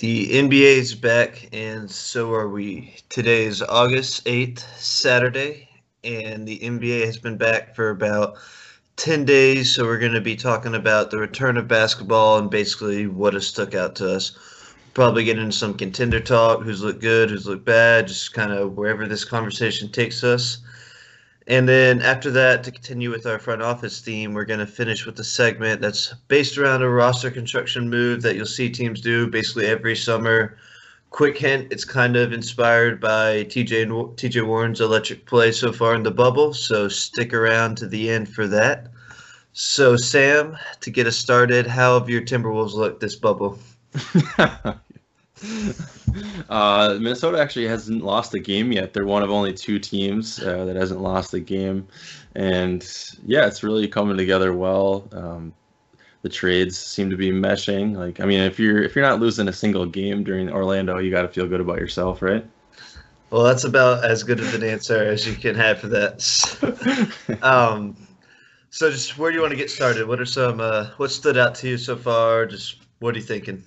The NBA is back, and so are we. Today is August 8th, Saturday, and the NBA has been back for about 10 days. So, we're going to be talking about the return of basketball and basically what has stuck out to us. Probably get into some contender talk who's looked good, who's looked bad, just kind of wherever this conversation takes us. And then after that, to continue with our front office theme, we're going to finish with a segment that's based around a roster construction move that you'll see teams do basically every summer. Quick hint: it's kind of inspired by TJ TJ Warren's electric play so far in the bubble. So stick around to the end for that. So Sam, to get us started, how have your Timberwolves looked this bubble? uh, Minnesota actually hasn't lost a game yet. They're one of only two teams uh, that hasn't lost a game, and yeah, it's really coming together well. Um, the trades seem to be meshing. Like, I mean, if you're if you're not losing a single game during Orlando, you got to feel good about yourself, right? Well, that's about as good of an answer as you can have for that. um, so, just where do you want to get started? What are some uh, what stood out to you so far? Just what are you thinking?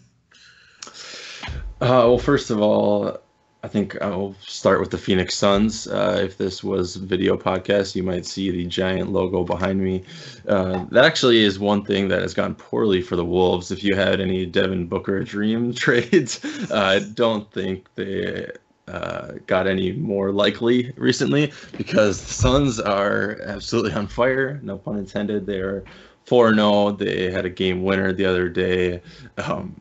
Uh, well, first of all, I think I'll start with the Phoenix Suns. Uh, if this was video podcast, you might see the giant logo behind me. Uh, that actually is one thing that has gone poorly for the Wolves. If you had any Devin Booker dream trades, uh, I don't think they uh, got any more likely recently because the Suns are absolutely on fire. No pun intended. They are 4 0. They had a game winner the other day. Um,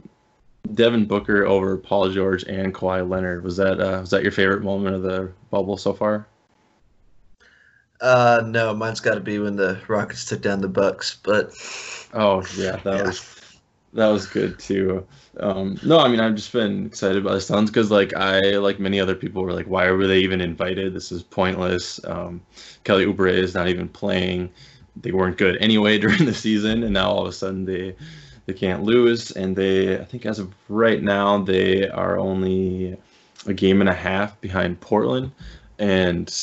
Devin Booker over Paul George and Kawhi Leonard. Was that uh, was that your favorite moment of the bubble so far? Uh, no, mine's got to be when the Rockets took down the Bucks. But oh yeah, that yeah. was that was good too. Um, no, I mean I've just been excited by the Suns because like I like many other people were like, why were they even invited? This is pointless. Um, Kelly Oubre is not even playing. They weren't good anyway during the season, and now all of a sudden they they can't lose, and they I think as of right now they are only a game and a half behind Portland, and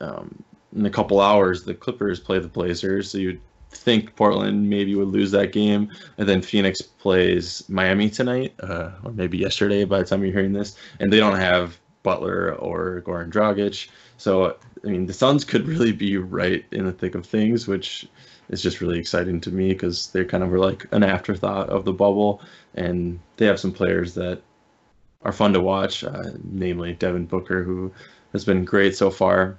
um, in a couple hours the Clippers play the Blazers, so you'd think Portland maybe would lose that game, and then Phoenix plays Miami tonight, uh, or maybe yesterday by the time you're hearing this, and they don't have Butler or Goran Dragic. So I mean, the Suns could really be right in the thick of things, which is just really exciting to me because they kind of were like an afterthought of the bubble, and they have some players that are fun to watch, uh, namely Devin Booker, who has been great so far.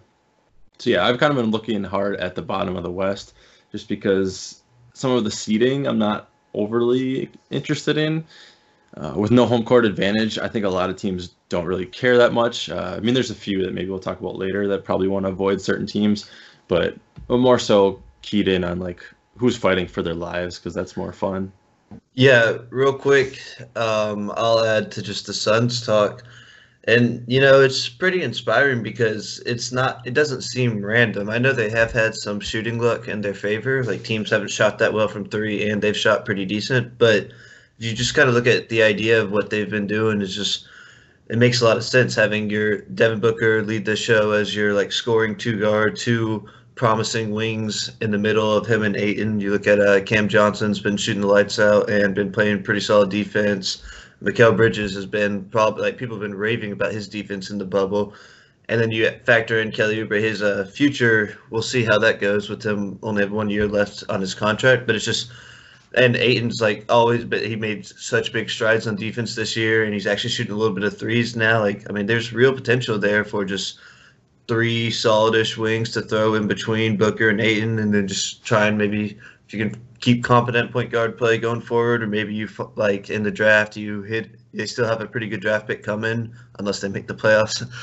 So yeah, I've kind of been looking hard at the bottom of the West, just because some of the seeding I'm not overly interested in. Uh, with no home court advantage, I think a lot of teams don't really care that much. Uh, I mean, there's a few that maybe we'll talk about later that probably want to avoid certain teams, but more so keyed in on like who's fighting for their lives because that's more fun. Yeah, real quick, um, I'll add to just the Suns talk. And you know, it's pretty inspiring because it's not it doesn't seem random. I know they have had some shooting luck in their favor. Like teams haven't shot that well from 3 and they've shot pretty decent, but you just kind of look at the idea of what they've been doing is just it makes a lot of sense having your Devin Booker lead the show as your like scoring two guard, two promising wings in the middle of him and Ayton. You look at uh, Cam Johnson's been shooting the lights out and been playing pretty solid defense. Mikal Bridges has been probably like people have been raving about his defense in the bubble. And then you factor in Kelly Oubre, his uh, future. We'll see how that goes with him only have one year left on his contract. But it's just, and Ayton's like always, but he made such big strides on defense this year, and he's actually shooting a little bit of threes now. Like, I mean, there's real potential there for just three solidish wings to throw in between Booker and Ayton, and then just try and maybe if you can keep competent point guard play going forward, or maybe you like in the draft you hit they still have a pretty good draft pick coming unless they make the playoffs.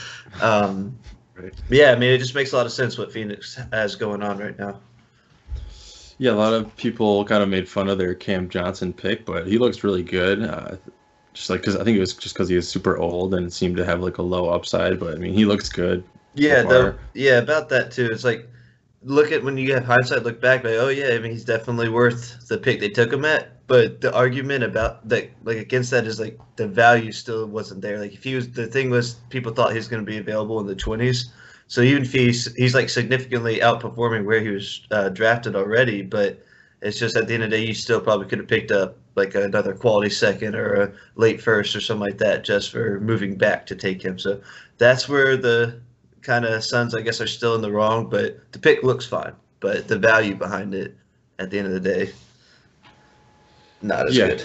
Um, right. Yeah, I mean it just makes a lot of sense what Phoenix has going on right now. Yeah, a lot of people kind of made fun of their Cam Johnson pick, but he looks really good. Uh, just like because I think it was just because he is super old and seemed to have like a low upside, but I mean he looks good. Yeah, the, yeah, about that too. It's like look at when you have hindsight, look back, like, oh yeah, I mean he's definitely worth the pick they took him at. But the argument about that, like against that, is like the value still wasn't there. Like if he was, the thing was, people thought he was going to be available in the twenties. So even if he's he's like significantly outperforming where he was uh, drafted already, but it's just at the end of the day, you still probably could have picked up like another quality second or a late first or something like that just for moving back to take him. So that's where the kind of Suns, I guess, are still in the wrong. But the pick looks fine, but the value behind it at the end of the day, not as yeah. good.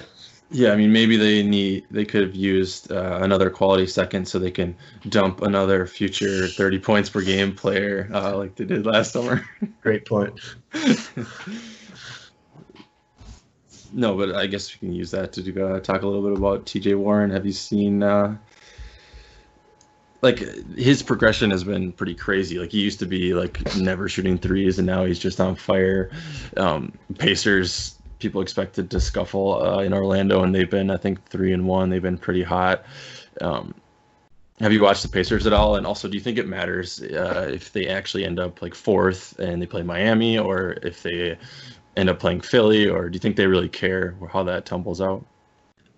Yeah, I mean, maybe they need they could have used uh, another quality second so they can dump another future 30 points per game player uh, like they did last summer. Great point. no, but I guess we can use that to uh, talk a little bit about TJ Warren. Have you seen uh, like his progression has been pretty crazy. Like he used to be like never shooting threes, and now he's just on fire. Um, Pacers people expected to scuffle uh, in Orlando, and they've been I think three and one. They've been pretty hot. Um, have you watched the Pacers at all? And also, do you think it matters uh, if they actually end up like fourth and they play Miami, or if they end up playing Philly, or do you think they really care how that tumbles out?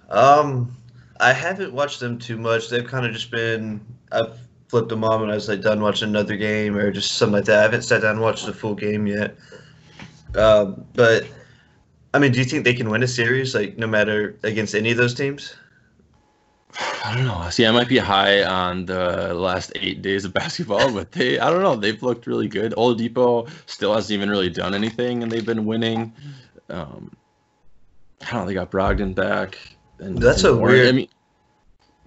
Um, I haven't watched them too much. They've kind of just been I've flipped them on when I was like done watching another game or just something like that. I haven't sat down and watched the full game yet. Um, but I mean, do you think they can win a series like no matter against any of those teams? I don't know. See, I might be high on the last eight days of basketball, but they, I don't know. They've looked really good. Oladipo still hasn't even really done anything, and they've been winning. Um, I don't know. They got Brogdon back. And that's and a weird. I mean,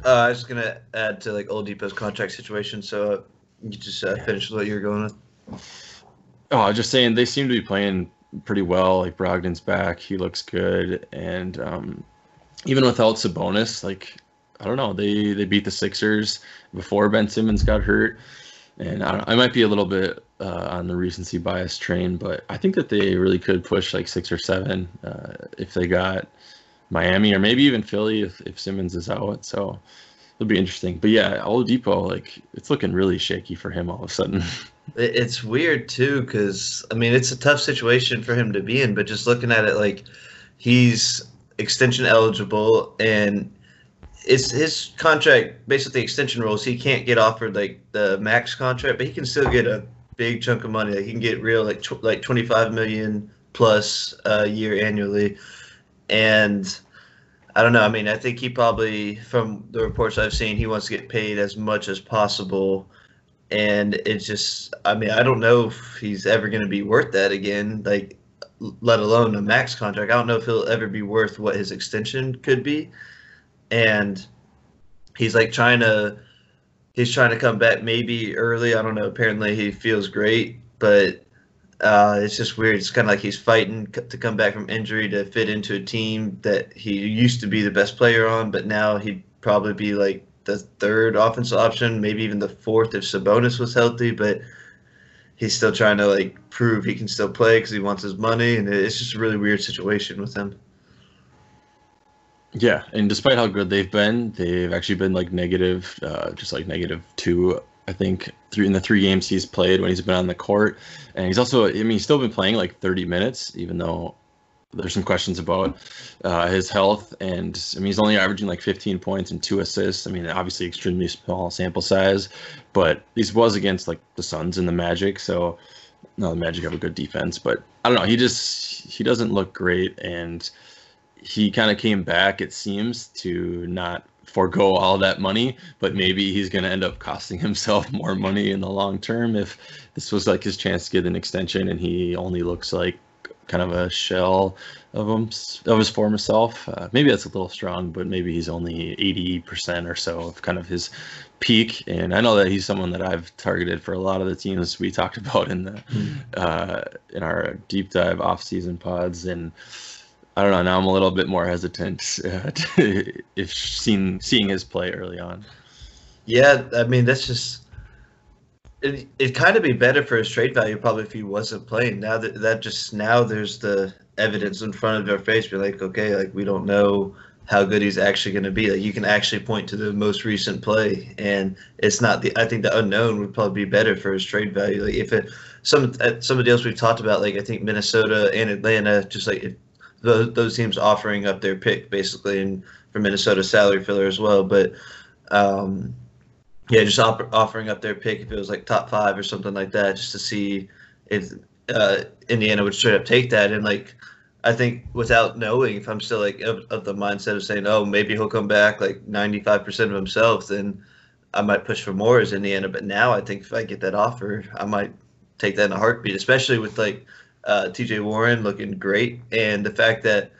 uh, I was gonna add to like Oladipo's contract situation. So uh, you just uh, finish what you were going with. Oh, I was just saying they seem to be playing pretty well. Like Brogdon's back, he looks good, and um, even without Sabonis, like I don't know, they they beat the Sixers before Ben Simmons got hurt, and I, I might be a little bit uh, on the recency bias train, but I think that they really could push like six or seven uh, if they got Miami or maybe even Philly if, if Simmons is out. So it'll be interesting. But yeah, Oladipo, like it's looking really shaky for him all of a sudden. It's weird too, because I mean it's a tough situation for him to be in. But just looking at it, like he's extension eligible, and it's his contract basically extension rules. He can't get offered like the max contract, but he can still get a big chunk of money. Like he can get real like tw- like twenty five million plus a year annually, and I don't know. I mean, I think he probably, from the reports I've seen, he wants to get paid as much as possible and it's just i mean i don't know if he's ever going to be worth that again like let alone a max contract. I don't know if he'll ever be worth what his extension could be. And he's like trying to he's trying to come back maybe early. I don't know. Apparently he feels great but uh, it's just weird. It's kind of like he's fighting to come back from injury to fit into a team that he used to be the best player on but now he'd probably be like the third offensive option, maybe even the fourth if Sabonis was healthy, but he's still trying to like prove he can still play because he wants his money, and it's just a really weird situation with him. Yeah, and despite how good they've been, they've actually been like negative, uh, just like negative two, I think, three in the three games he's played when he's been on the court, and he's also, I mean, he's still been playing like 30 minutes, even though there's some questions about uh, his health, and I mean he's only averaging like 15 points and two assists. I mean, obviously extremely small sample size, but this was against like the Suns and the Magic, so no, the Magic have a good defense, but I don't know. He just he doesn't look great, and he kind of came back. It seems to not forego all that money, but maybe he's going to end up costing himself more money in the long term if this was like his chance to get an extension and he only looks like kind of a shell of him of his former self. Uh, maybe that's a little strong, but maybe he's only eighty percent or so of kind of his peak. And I know that he's someone that I've targeted for a lot of the teams we talked about in the mm. uh, in our deep dive off season pods. And I don't know. Now I'm a little bit more hesitant uh, to, if seeing seeing his play early on. Yeah, I mean that's just it, it'd kind of be better for his trade value probably if he wasn't playing. Now that that just now there's the evidence in front of our face. Be like, okay, like we don't know how good he's actually going to be. Like you can actually point to the most recent play, and it's not the. I think the unknown would probably be better for his trade value. Like if it some uh, some of the deals we've talked about, like I think Minnesota and Atlanta, just like if those, those teams offering up their pick basically, and for Minnesota salary filler as well, but. Um, yeah, just op- offering up their pick if it was like top five or something like that, just to see if uh, Indiana would straight up take that. And like I think without knowing, if I'm still like of, of the mindset of saying, oh, maybe he'll come back like 95% of himself, then I might push for more as Indiana. But now I think if I get that offer, I might take that in a heartbeat, especially with like uh, TJ Warren looking great and the fact that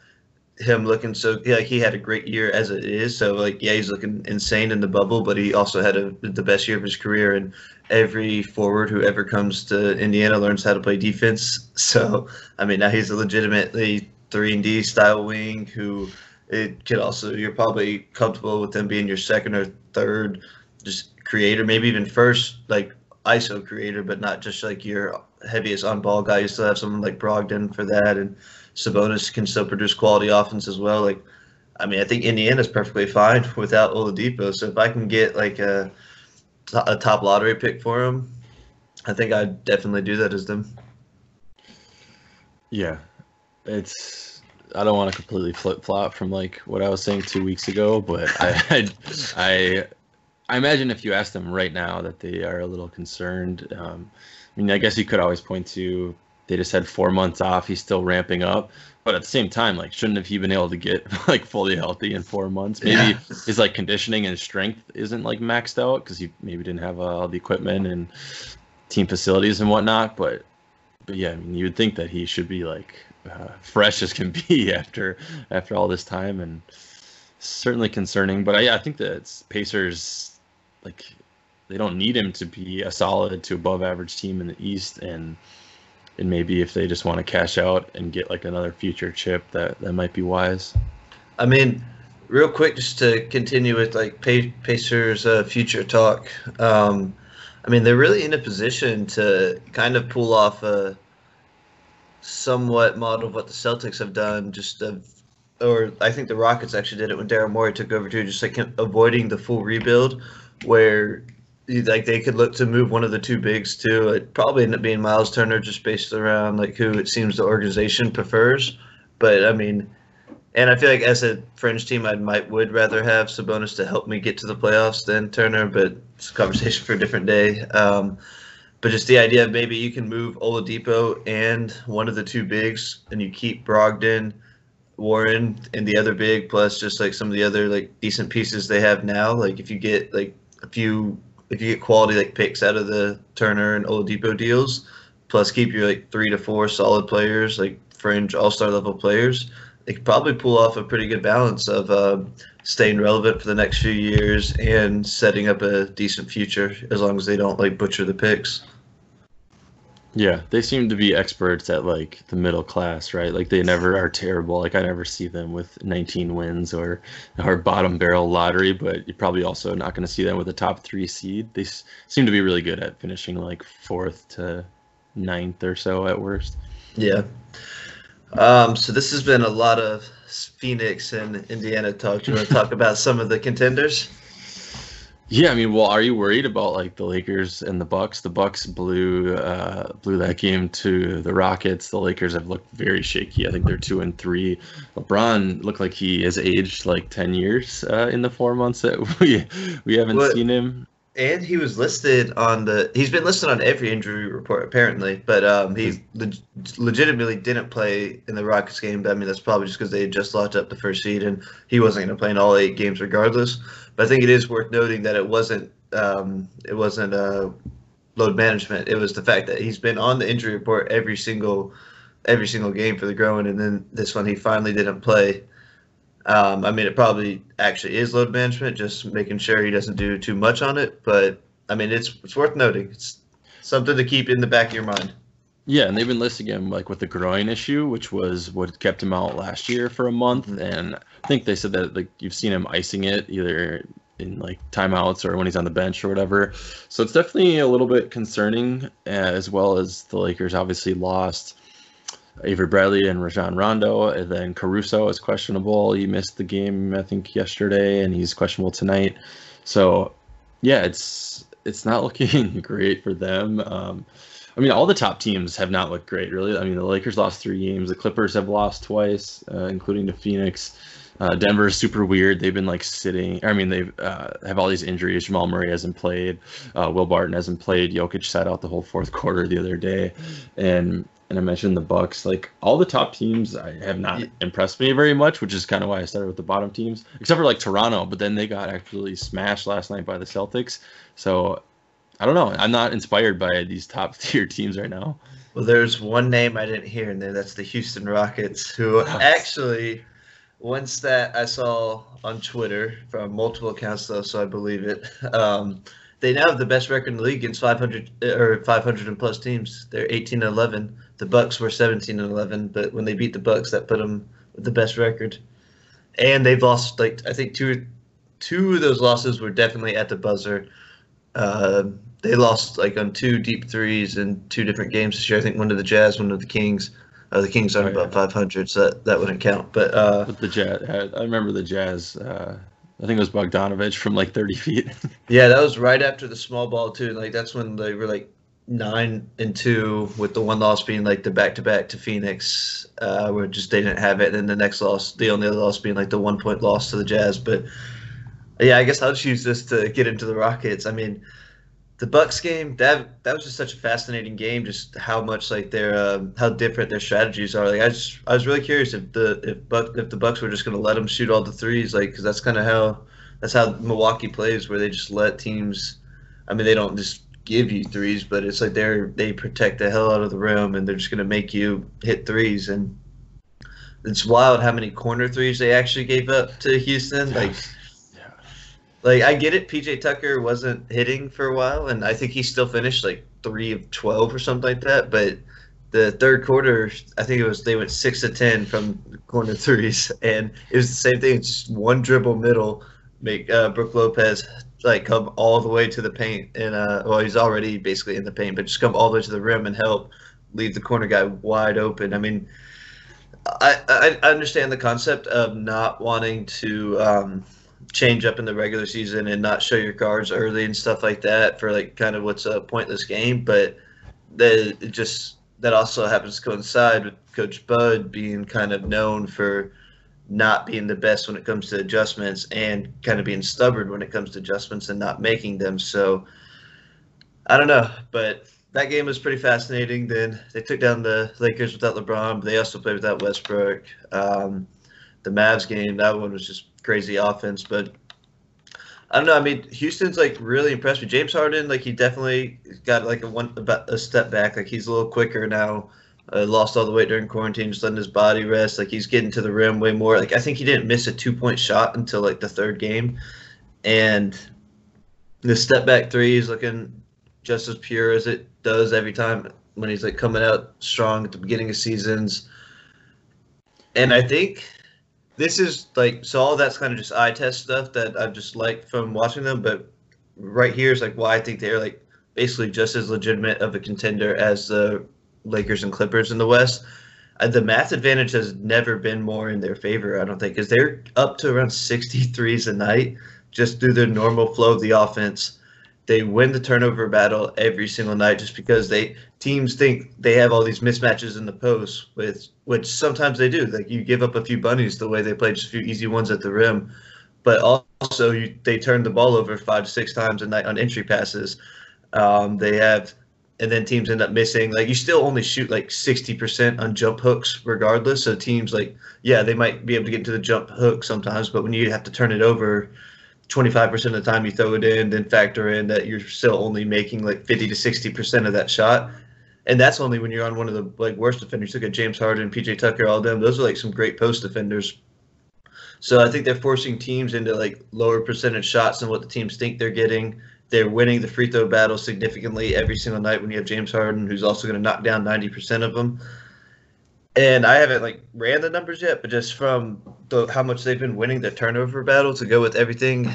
him looking so like he had a great year as it is. So like yeah, he's looking insane in the bubble, but he also had a, the best year of his career. And every forward who ever comes to Indiana learns how to play defense. So I mean now he's a legitimately three and D style wing who it could also you're probably comfortable with him being your second or third just creator, maybe even first like ISO creator, but not just like your heaviest on ball guy. You still have someone like Brogdon for that and Sabonis can still produce quality offense as well. Like, I mean, I think Indiana's perfectly fine without Oladipo. So if I can get like a a top lottery pick for him, I think I'd definitely do that as them. Yeah, it's. I don't want to completely flip flop from like what I was saying two weeks ago, but I, I, I imagine if you ask them right now that they are a little concerned. Um, I mean, I guess you could always point to they just had four months off. He's still ramping up, but at the same time, like, shouldn't have he been able to get like fully healthy in four months? Maybe yeah. his like conditioning and strength isn't like maxed out because he maybe didn't have uh, all the equipment and team facilities and whatnot. But but yeah, I mean, you'd think that he should be like uh, fresh as can be after after all this time, and certainly concerning. But I, I think that Pacers like they don't need him to be a solid to above average team in the East and and maybe if they just want to cash out and get like another future chip, that that might be wise. I mean, real quick, just to continue with like Pacers uh, future talk. Um, I mean, they're really in a position to kind of pull off a somewhat model of what the Celtics have done, just of, or I think the Rockets actually did it when Daryl Morey took over too, just like avoiding the full rebuild, where like they could look to move one of the two bigs too. It probably end up being Miles Turner just based around like who it seems the organization prefers. But I mean, and I feel like as a fringe team, I might would rather have Sabonis to help me get to the playoffs than Turner. But it's a conversation for a different day. Um, but just the idea of maybe you can move Oladipo and one of the two bigs, and you keep Brogdon, Warren, and the other big, plus just like some of the other like decent pieces they have now. Like if you get like a few if you get quality like picks out of the Turner and Oladipo deals, plus keep your like three to four solid players, like fringe all star level players, they could probably pull off a pretty good balance of uh, staying relevant for the next few years and setting up a decent future as long as they don't like butcher the picks. Yeah, they seem to be experts at like the middle class, right? Like they never are terrible. Like I never see them with 19 wins or or bottom barrel lottery, but you're probably also not going to see them with a top three seed. They s- seem to be really good at finishing like fourth to ninth or so at worst. Yeah. Um, so this has been a lot of Phoenix and Indiana talk. Do you want to talk about some of the contenders? Yeah, I mean, well, are you worried about like the Lakers and the Bucks? The Bucks blew uh, blew that game to the Rockets. The Lakers have looked very shaky. I think they're two and three. LeBron looked like he has aged like ten years uh, in the four months that we we haven't what, seen him and he was listed on the. He's been listed on every injury report apparently, but um, he le- legitimately didn't play in the Rockets game. But I mean, that's probably just because they had just locked up the first seed, and he wasn't going to play in all eight games regardless. But I think it is worth noting that it wasn't. Um, it wasn't uh, load management. It was the fact that he's been on the injury report every single, every single game for the groin, and then this one he finally didn't play. Um, I mean, it probably actually is load management, just making sure he doesn't do too much on it. But I mean, it's it's worth noting. It's something to keep in the back of your mind. Yeah, and they've been listing him like with the groin issue, which was what kept him out last year for a month. Mm-hmm. And I think they said that like you've seen him icing it either in like timeouts or when he's on the bench or whatever. So it's definitely a little bit concerning, as well as the Lakers obviously lost Avery Bradley and Rajon Rondo. And then Caruso is questionable. He missed the game, I think, yesterday, and he's questionable tonight. So, yeah, it's it's not looking great for them. Um, I mean, all the top teams have not looked great, really. I mean, the Lakers lost three games. The Clippers have lost twice, uh, including to Phoenix. Uh, Denver is super weird. They've been like sitting. I mean, they uh, have all these injuries. Jamal Murray hasn't played. Uh, Will Barton hasn't played. Jokic sat out the whole fourth quarter the other day, and and I mentioned the Bucks. Like all the top teams, I have not impressed me very much, which is kind of why I started with the bottom teams, except for like Toronto. But then they got actually smashed last night by the Celtics. So I don't know. I'm not inspired by these top tier teams right now. Well, there's one name I didn't hear in there. That's the Houston Rockets, who actually, once that I saw on Twitter from multiple accounts, though, so I believe it. Um, they now have the best record in the league against 500 or 500 and plus teams. They're 18 and 11. The Bucks were 17 and 11, but when they beat the Bucks, that put them with the best record. And they've lost like I think two two of those losses were definitely at the buzzer. Uh, they lost like on two deep threes in two different games this year. I think one to the Jazz, one to the Kings. Uh, the Kings aren't oh, yeah. about 500, so that, that wouldn't count. But, uh, but the Jazz, I remember the Jazz. Uh, I think it was Bogdanovich from like 30 feet. yeah, that was right after the small ball too. Like that's when they were like nine and two, with the one loss being like the back to back to Phoenix, uh, where just they didn't have it. And then the next loss, the only other loss being like the one point loss to the Jazz. But yeah, I guess I'll just use this to get into the Rockets. I mean, the Bucks game that that was just such a fascinating game. Just how much like their um, how different their strategies are. Like I just I was really curious if the if Buck if the Bucks were just going to let them shoot all the threes. Like because that's kind of how that's how Milwaukee plays, where they just let teams. I mean, they don't just give you threes, but it's like they're they protect the hell out of the rim and they're just going to make you hit threes. And it's wild how many corner threes they actually gave up to Houston. Like like I get it. PJ Tucker wasn't hitting for a while, and I think he still finished like three of twelve or something like that. But the third quarter, I think it was they went six to ten from corner threes, and it was the same thing. Just one dribble middle, make uh, Brook Lopez like come all the way to the paint, and uh, well, he's already basically in the paint, but just come all the way to the rim and help leave the corner guy wide open. I mean, I I, I understand the concept of not wanting to. Um, change up in the regular season and not show your cards early and stuff like that for like kind of what's a pointless game. But that just that also happens to coincide with Coach Bud being kind of known for not being the best when it comes to adjustments and kind of being stubborn when it comes to adjustments and not making them. So I don't know, but that game was pretty fascinating. Then they took down the Lakers without LeBron, but they also played without Westbrook. Um, the Mavs game, that one was just crazy offense. But I don't know. I mean, Houston's like really impressed with James Harden. Like he definitely got like a one about a step back. Like he's a little quicker now. Uh, lost all the weight during quarantine, just letting his body rest. Like he's getting to the rim way more. Like I think he didn't miss a two point shot until like the third game, and the step back three is looking just as pure as it does every time when he's like coming out strong at the beginning of seasons. And I think this is like so all that's kind of just eye test stuff that I just like from watching them, but right here is like why I think they're like basically just as legitimate of a contender as the Lakers and Clippers in the West. Uh, the math advantage has never been more in their favor, I don't think, because they're up to around 63s a night just through the normal flow of the offense they win the turnover battle every single night just because they teams think they have all these mismatches in the post with which sometimes they do. Like you give up a few bunnies the way they play just a few easy ones at the rim. But also you, they turn the ball over five to six times a night on entry passes. Um, they have and then teams end up missing. Like you still only shoot like 60% on jump hooks regardless. So teams like yeah they might be able to get into the jump hook sometimes but when you have to turn it over 25% of the time you throw it in, then factor in that you're still only making like 50 to 60% of that shot. And that's only when you're on one of the like worst defenders. Look at James Harden, PJ Tucker, all them. Those are like some great post defenders. So I think they're forcing teams into like lower percentage shots than what the teams think they're getting. They're winning the free throw battle significantly every single night when you have James Harden, who's also going to knock down 90% of them and I haven't like ran the numbers yet, but just from the, how much they've been winning the turnover battle to go with everything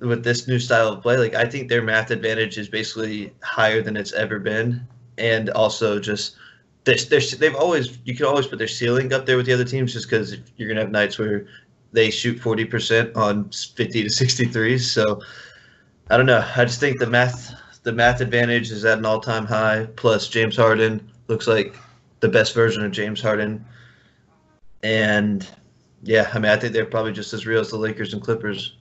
with this new style of play, like I think their math advantage is basically higher than it's ever been, and also just they're, they're, they've always you can always put their ceiling up there with the other teams just because you're gonna have nights where they shoot 40% on 50 to 63s. So I don't know. I just think the math the math advantage is at an all time high. Plus James Harden looks like the best version of James Harden. And yeah, I mean, I think they're probably just as real as the Lakers and Clippers.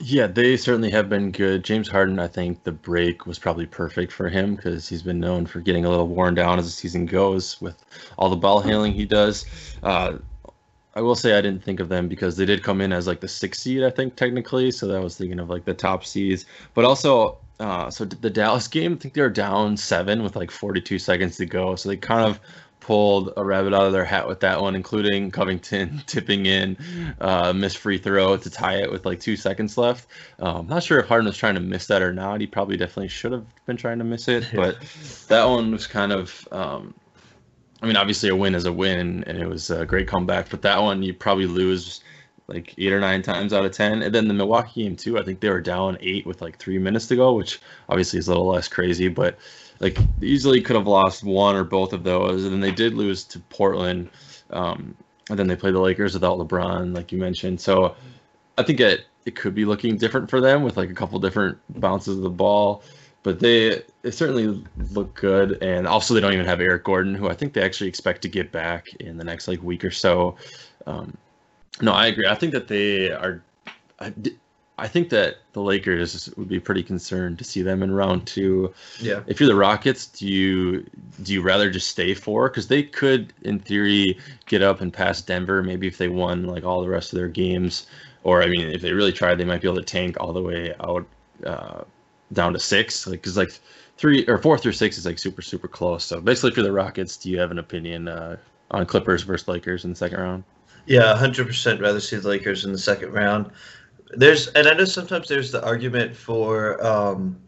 Yeah, they certainly have been good. James Harden, I think the break was probably perfect for him because he's been known for getting a little worn down as the season goes with all the ball handling he does. Uh, I will say I didn't think of them because they did come in as like the sixth seed, I think technically. So I was thinking of like the top seeds, but also uh, so the Dallas game, I think they were down seven with like 42 seconds to go. So they kind of pulled a rabbit out of their hat with that one, including Covington tipping in uh, missed free throw to tie it with like two seconds left. Um, I'm not sure if Harden was trying to miss that or not. He probably definitely should have been trying to miss it, but that one was kind of. Um, I mean, obviously a win is a win, and it was a great comeback. But that one, you probably lose like eight or nine times out of ten. And then the Milwaukee game too. I think they were down eight with like three minutes to go, which obviously is a little less crazy, but like easily could have lost one or both of those. And then they did lose to Portland. Um, and then they played the Lakers without LeBron, like you mentioned. So I think it it could be looking different for them with like a couple different bounces of the ball. But they, they certainly look good, and also they don't even have Eric Gordon, who I think they actually expect to get back in the next like week or so. Um, no, I agree. I think that they are. I think that the Lakers would be pretty concerned to see them in round two. Yeah. If you're the Rockets, do you do you rather just stay four? Because they could, in theory, get up and pass Denver. Maybe if they won like all the rest of their games, or I mean, if they really tried, they might be able to tank all the way out uh, down to six. Like, because like three or four through six is like super super close. So basically, for the Rockets, do you have an opinion uh, on Clippers versus Lakers in the second round? Yeah, hundred percent rather see the Lakers in the second round. There's and I know sometimes there's the argument for um,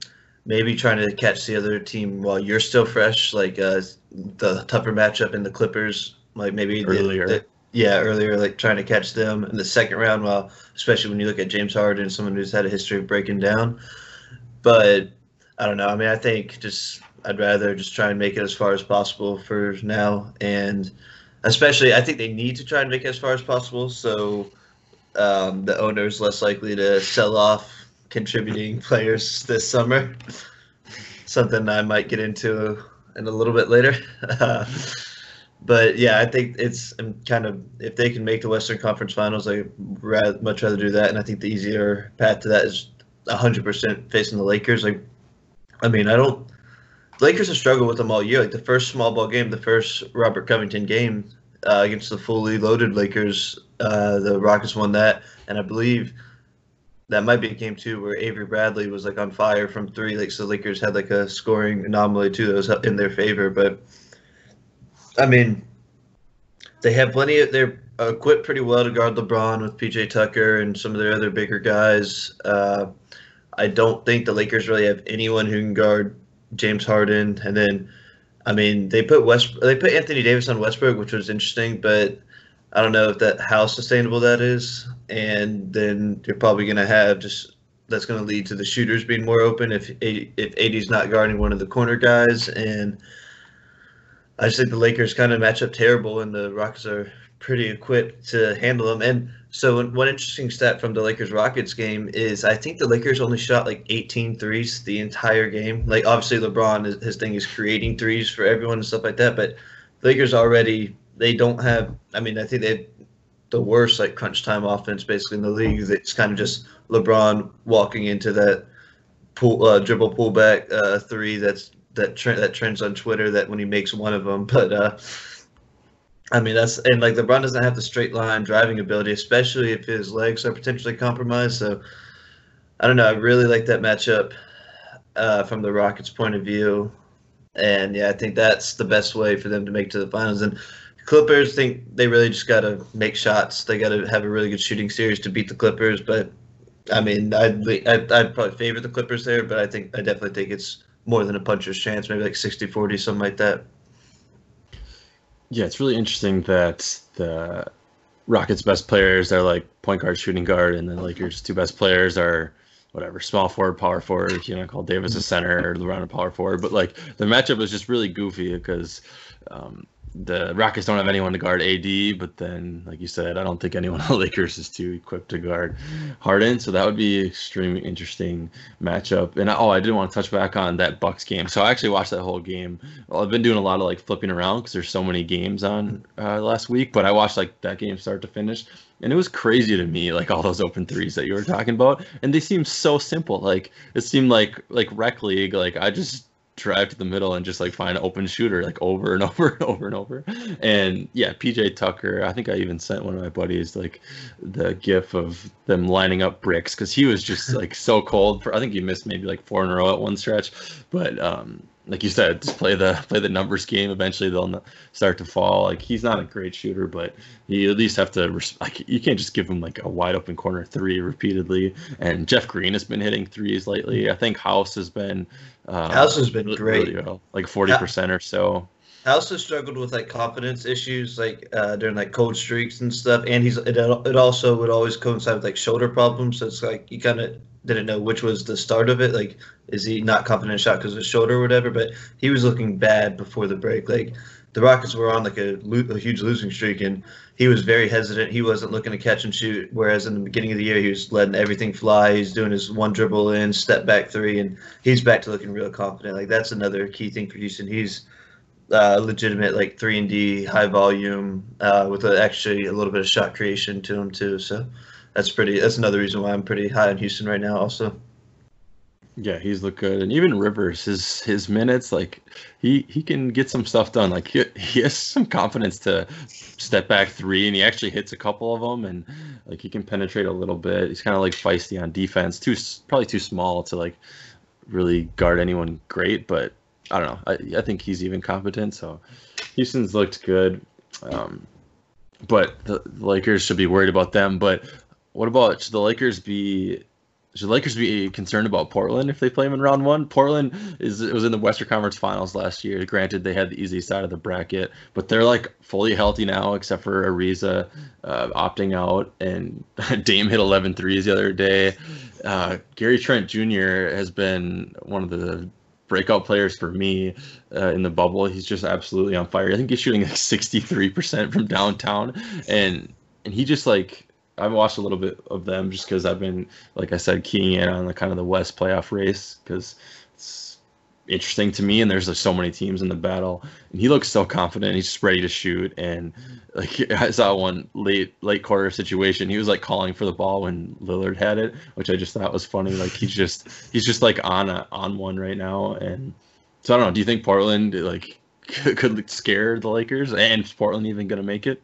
maybe trying to catch the other team while you're still fresh, like uh, the tougher matchup in the Clippers, like maybe earlier. The, the, yeah, earlier, like trying to catch them in the second round. While especially when you look at James Harden, someone who's had a history of breaking down. But I don't know. I mean, I think just I'd rather just try and make it as far as possible for now, and especially I think they need to try and make it as far as possible. So um, the owner is less likely to sell off contributing players this summer. Something I might get into in a little bit later. but yeah, I think it's I'm kind of if they can make the Western Conference Finals, I would much rather do that. And I think the easier path to that is 100% facing the Lakers. Like, I mean, I don't. Lakers have struggled with them all year. Like the first small ball game, the first Robert Covington game uh, against the fully loaded Lakers, uh, the Rockets won that, and I believe that might be a game too where Avery Bradley was like on fire from three. Like so, the Lakers had like a scoring anomaly too that was in their favor. But I mean, they have plenty of. They're equipped pretty well to guard LeBron with PJ Tucker and some of their other bigger guys. Uh, I don't think the Lakers really have anyone who can guard James Harden, and then. I mean, they put West they put Anthony Davis on Westbrook, which was interesting, but I don't know if that how sustainable that is. And then you're probably going to have just that's going to lead to the shooters being more open if if AD's not guarding one of the corner guys. And I just think the Lakers kind of match up terrible, and the Rockets are pretty equipped to handle them. And so one interesting stat from the Lakers Rockets game is I think the Lakers only shot like 18 threes the entire game. Like obviously LeBron his thing is creating threes for everyone and stuff like that, but Lakers already they don't have I mean I think they the worst like crunch time offense basically in the league. It's kind of just LeBron walking into that pull uh, dribble pullback uh, three that's that trend that trends on Twitter that when he makes one of them, but uh I mean, that's and like LeBron doesn't have the straight line driving ability, especially if his legs are potentially compromised. So I don't know. I really like that matchup uh, from the Rockets' point of view, and yeah, I think that's the best way for them to make to the finals. And Clippers think they really just got to make shots. They got to have a really good shooting series to beat the Clippers. But I mean, I'd, I'd, I'd probably favor the Clippers there, but I think I definitely think it's more than a puncher's chance, maybe like 60-40, something like that. Yeah, it's really interesting that the Rockets' best players are like point guard, shooting guard, and then Lakers' two best players are whatever small forward, power forward. You know, call Davis a center or LeBron a power forward. But like the matchup was just really goofy because um, the Rockets don't have anyone to guard AD, but then, like you said, I don't think anyone on the Lakers is too equipped to guard Harden. So that would be extremely interesting matchup. And oh, I did want to touch back on that Bucks game. So I actually watched that whole game. Well, I've been doing a lot of like flipping around because there's so many games on uh, last week, but I watched like that game start to finish, and it was crazy to me, like all those open threes that you were talking about, and they seemed so simple. Like it seemed like like rec league. Like I just drive to the middle and just like find an open shooter like over and over and over and over. And yeah, PJ Tucker, I think I even sent one of my buddies like the gif of them lining up bricks because he was just like so cold for I think he missed maybe like four in a row at one stretch. But um like you said, just play the play the numbers game. Eventually, they'll start to fall. Like he's not a great shooter, but you at least have to like you can't just give him like a wide open corner three repeatedly. And Jeff Green has been hitting threes lately. I think House has been um, House has been great, really well, like forty percent or so. House has struggled with like confidence issues, like uh, during like cold streaks and stuff, and he's it, it also would always coincide with like shoulder problems. So it's like you kind of didn't know which was the start of it. Like, is he not confident shot because of his shoulder or whatever? But he was looking bad before the break. Like, the Rockets were on like a, a, huge losing streak, and he was very hesitant. He wasn't looking to catch and shoot. Whereas in the beginning of the year, he was letting everything fly. He's doing his one dribble in, step back three, and he's back to looking real confident. Like that's another key thing for Houston. He's uh, legitimate like three and D, high volume, uh, with a, actually a little bit of shot creation to him too. So that's pretty. That's another reason why I'm pretty high on Houston right now. Also. Yeah, he's looked good, and even Rivers, his his minutes, like he he can get some stuff done. Like he, he has some confidence to step back three, and he actually hits a couple of them, and like he can penetrate a little bit. He's kind of like feisty on defense, too probably too small to like really guard anyone great, but I don't know. I I think he's even competent. So Houston's looked good. Um, but the Lakers should be worried about them. But what about should the Lakers be? Should Lakers be concerned about Portland if they play them in round one? Portland is it was in the Western Conference Finals last year. Granted, they had the easy side of the bracket, but they're like fully healthy now, except for Ariza uh, opting out, and Dame hit 11 threes the other day. Uh, Gary Trent Jr. has been one of the breakout players for me uh, in the bubble. He's just absolutely on fire. I think he's shooting like 63% from downtown, and and he just like I've watched a little bit of them just because I've been, like I said, keying in on the kind of the West playoff race because it's interesting to me. And there's like, so many teams in the battle, and he looks so confident. He's just ready to shoot. And like I saw one late late quarter situation, he was like calling for the ball when Lillard had it, which I just thought was funny. Like he's just he's just like on a, on one right now. And so I don't know. Do you think Portland like could scare the Lakers? And is Portland even to make it?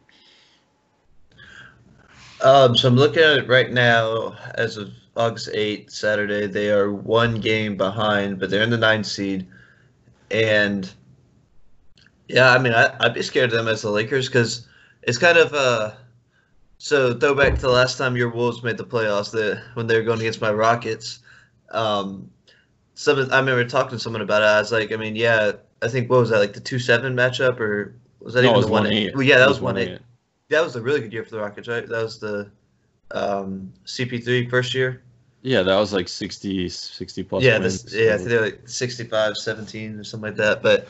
Um, so I'm looking at it right now as of August 8th, Saturday. They are one game behind, but they're in the ninth seed. And yeah, I mean, I, I'd be scared of them as the Lakers because it's kind of uh. So throw back to the last time your Wolves made the playoffs, the when they were going against my Rockets. Um, some I remember talking to someone about it. I was like, I mean, yeah, I think what was that like the two seven matchup or was that no, even the one eight? Well, yeah, that was, was one eight. eight that was a really good year for the Rockets, right? That was the um, CP3 first year. Yeah, that was like 60, 60 plus. Yeah, this, yeah, I think they're like 65, 17 or something like that. But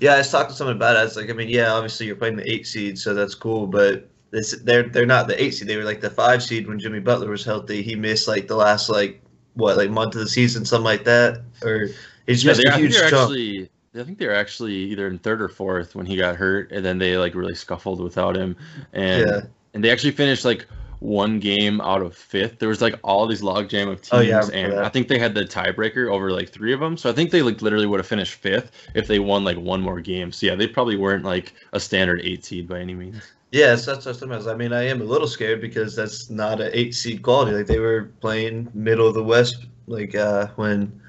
yeah, I was talking to someone about it. I was like, I mean, yeah, obviously you're playing the eight seed, so that's cool, but this, they're they're not the eight seed. They were like the five seed when Jimmy Butler was healthy. He missed like the last like what like month of the season, something like that, or he's just yeah, a huge chunk. Actually, I think they were actually either in third or fourth when he got hurt, and then they like really scuffled without him, and yeah. and they actually finished like one game out of fifth. There was like all these logjam of teams, oh, yeah, and I think they had the tiebreaker over like three of them. So I think they like literally would have finished fifth if they won like one more game. So yeah, they probably weren't like a standard eight seed by any means. Yes, that's what I'm I mean, I am a little scared because that's not an eight seed quality. Like they were playing middle of the West, like uh, when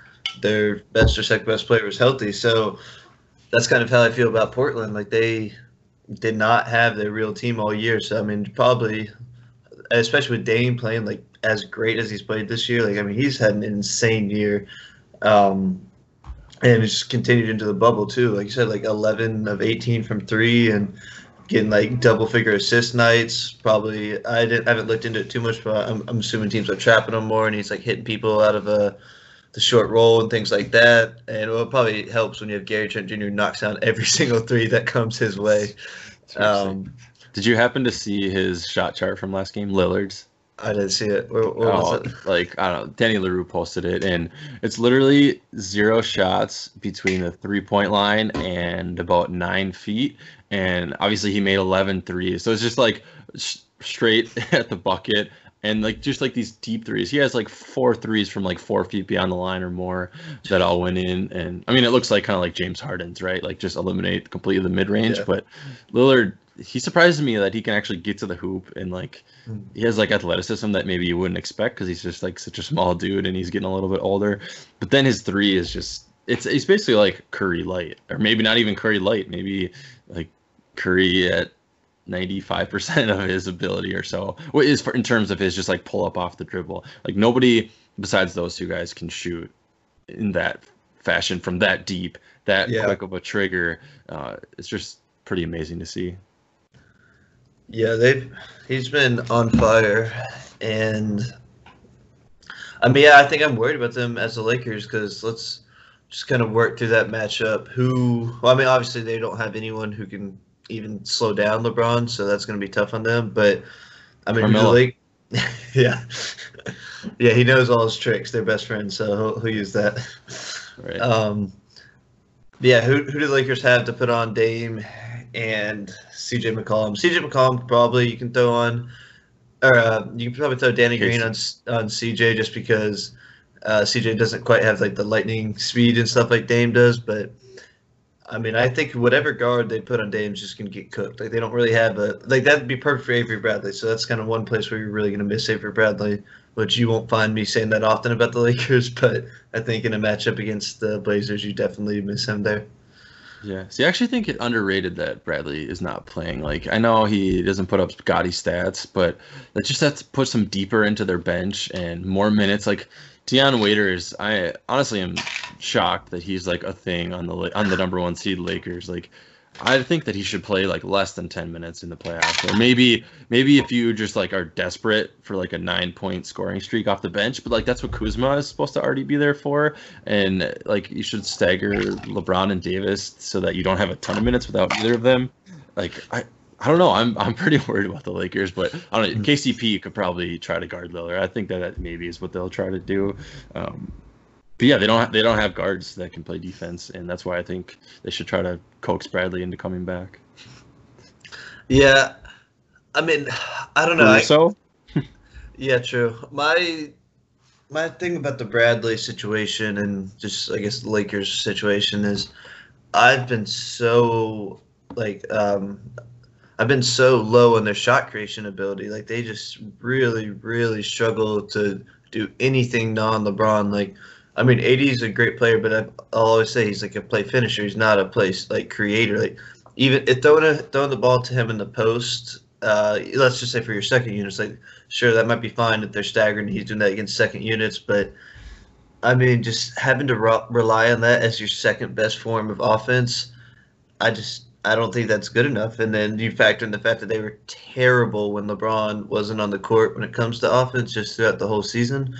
their best or second best player was healthy. So that's kind of how I feel about Portland. Like they did not have their real team all year. So I mean, probably, especially with Dame playing like as great as he's played this year. Like I mean, he's had an insane year, um, and it's just continued into the bubble too. Like you said, like 11 of 18 from three and getting like double figure assist nights. Probably I didn't I haven't looked into it too much, but I'm, I'm assuming teams are trapping him more, and he's like hitting people out of a the short roll and things like that. And it probably helps when you have Gary Trent Jr. knocks down every single three that comes his way. Um, Did you happen to see his shot chart from last game, Lillard's? I didn't see it. Where, where oh, it? Like I don't know. Danny Leroux posted it, and it's literally zero shots between the three point line and about nine feet. And obviously, he made 11 threes. So it's just like sh- straight at the bucket and like just like these deep threes. He has like four threes from like four feet beyond the line or more that all went in. And I mean, it looks like kind of like James Harden's, right? Like just eliminate completely the mid range. Yeah. But Lillard, he surprises me that he can actually get to the hoop and like hmm. he has like athleticism that maybe you wouldn't expect because he's just like such a small dude and he's getting a little bit older. But then his three is just it's it's basically like Curry light, or maybe not even Curry light, maybe like Curry at 95% of his ability or so what is for, in terms of his just like pull up off the dribble. Like nobody besides those two guys can shoot in that fashion from that deep that yeah. quick of a trigger. Uh, it's just pretty amazing to see. Yeah they've he's been on fire. And i mean yeah i think i'm worried about them as the lakers because let's just kind of work through that matchup. Who well i mean obviously they don't have anyone who can even slow down LeBron, so that's going to be tough on them. But I mean, really, yeah, yeah, he knows all his tricks. They're best friends, so he'll, he'll use that. Right. Um, yeah, who who do the Lakers have to put on Dame and CJ McCollum? CJ McCollum probably you can throw on, or uh, you can probably throw Danny Green on on CJ just because uh, CJ doesn't quite have like the lightning speed and stuff like Dame does, but I mean, I think whatever guard they put on Dame's just gonna get cooked. Like they don't really have a like that'd be perfect for Avery Bradley. So that's kind of one place where you're really gonna miss Avery Bradley, which you won't find me saying that often about the Lakers. But I think in a matchup against the Blazers, you definitely miss him there. Yeah. See, I actually think it underrated that Bradley is not playing. Like, I know he doesn't put up gaudy stats, but that just has to put some deeper into their bench and more minutes. Like, Dion Waiters, I honestly am shocked that he's like a thing on the on the number one seed Lakers. Like, I think that he should play like less than ten minutes in the playoffs, or maybe maybe if you just like are desperate for like a nine point scoring streak off the bench. But like that's what Kuzma is supposed to already be there for, and like you should stagger LeBron and Davis so that you don't have a ton of minutes without either of them. Like I I don't know. I'm I'm pretty worried about the Lakers, but I don't know. Mm-hmm. KCP could probably try to guard Lillard. I think that, that maybe is what they'll try to do. Um, but yeah, they don't have, they don't have guards that can play defense, and that's why I think they should try to coax Bradley into coming back. Yeah, I mean, I don't know. So. yeah, true. My my thing about the Bradley situation and just I guess the Lakers situation is I've been so like um I've been so low on their shot creation ability. Like they just really, really struggle to do anything non LeBron. Like, I mean, AD is a great player, but I'll always say he's like a play finisher. He's not a place like creator. Like even if throwing a, throwing the ball to him in the post. Uh, let's just say for your second units, like sure that might be fine if they're staggering. He's doing that against second units, but I mean, just having to re- rely on that as your second best form of offense, I just I don't think that's good enough. And then you factor in the fact that they were terrible when LeBron wasn't on the court when it comes to offense, just throughout the whole season.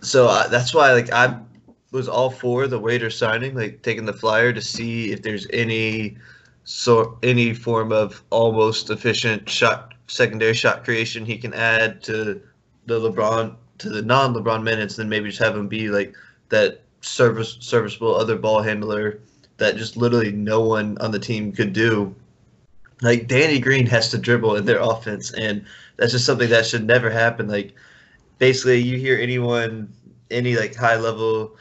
So uh, that's why, like, I was all for the Waiter signing, like taking the flyer to see if there's any sort, any form of almost efficient shot, secondary shot creation he can add to the LeBron to the non-LeBron minutes. Then maybe just have him be like that service serviceable other ball handler that just literally no one on the team could do. Like Danny Green has to dribble in their offense, and that's just something that should never happen. Like basically, you hear anyone, any like high level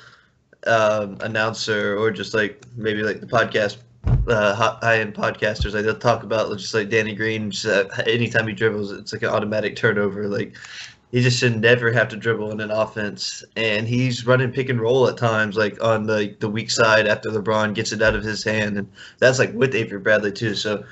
um, announcer, or just like maybe like the podcast uh, high end podcasters, like they'll talk about just like Danny Green. Just, uh, anytime he dribbles, it's like an automatic turnover. Like he just should never have to dribble in an offense. And he's running pick and roll at times, like on the the weak side after LeBron gets it out of his hand, and that's like with Avery Bradley too. So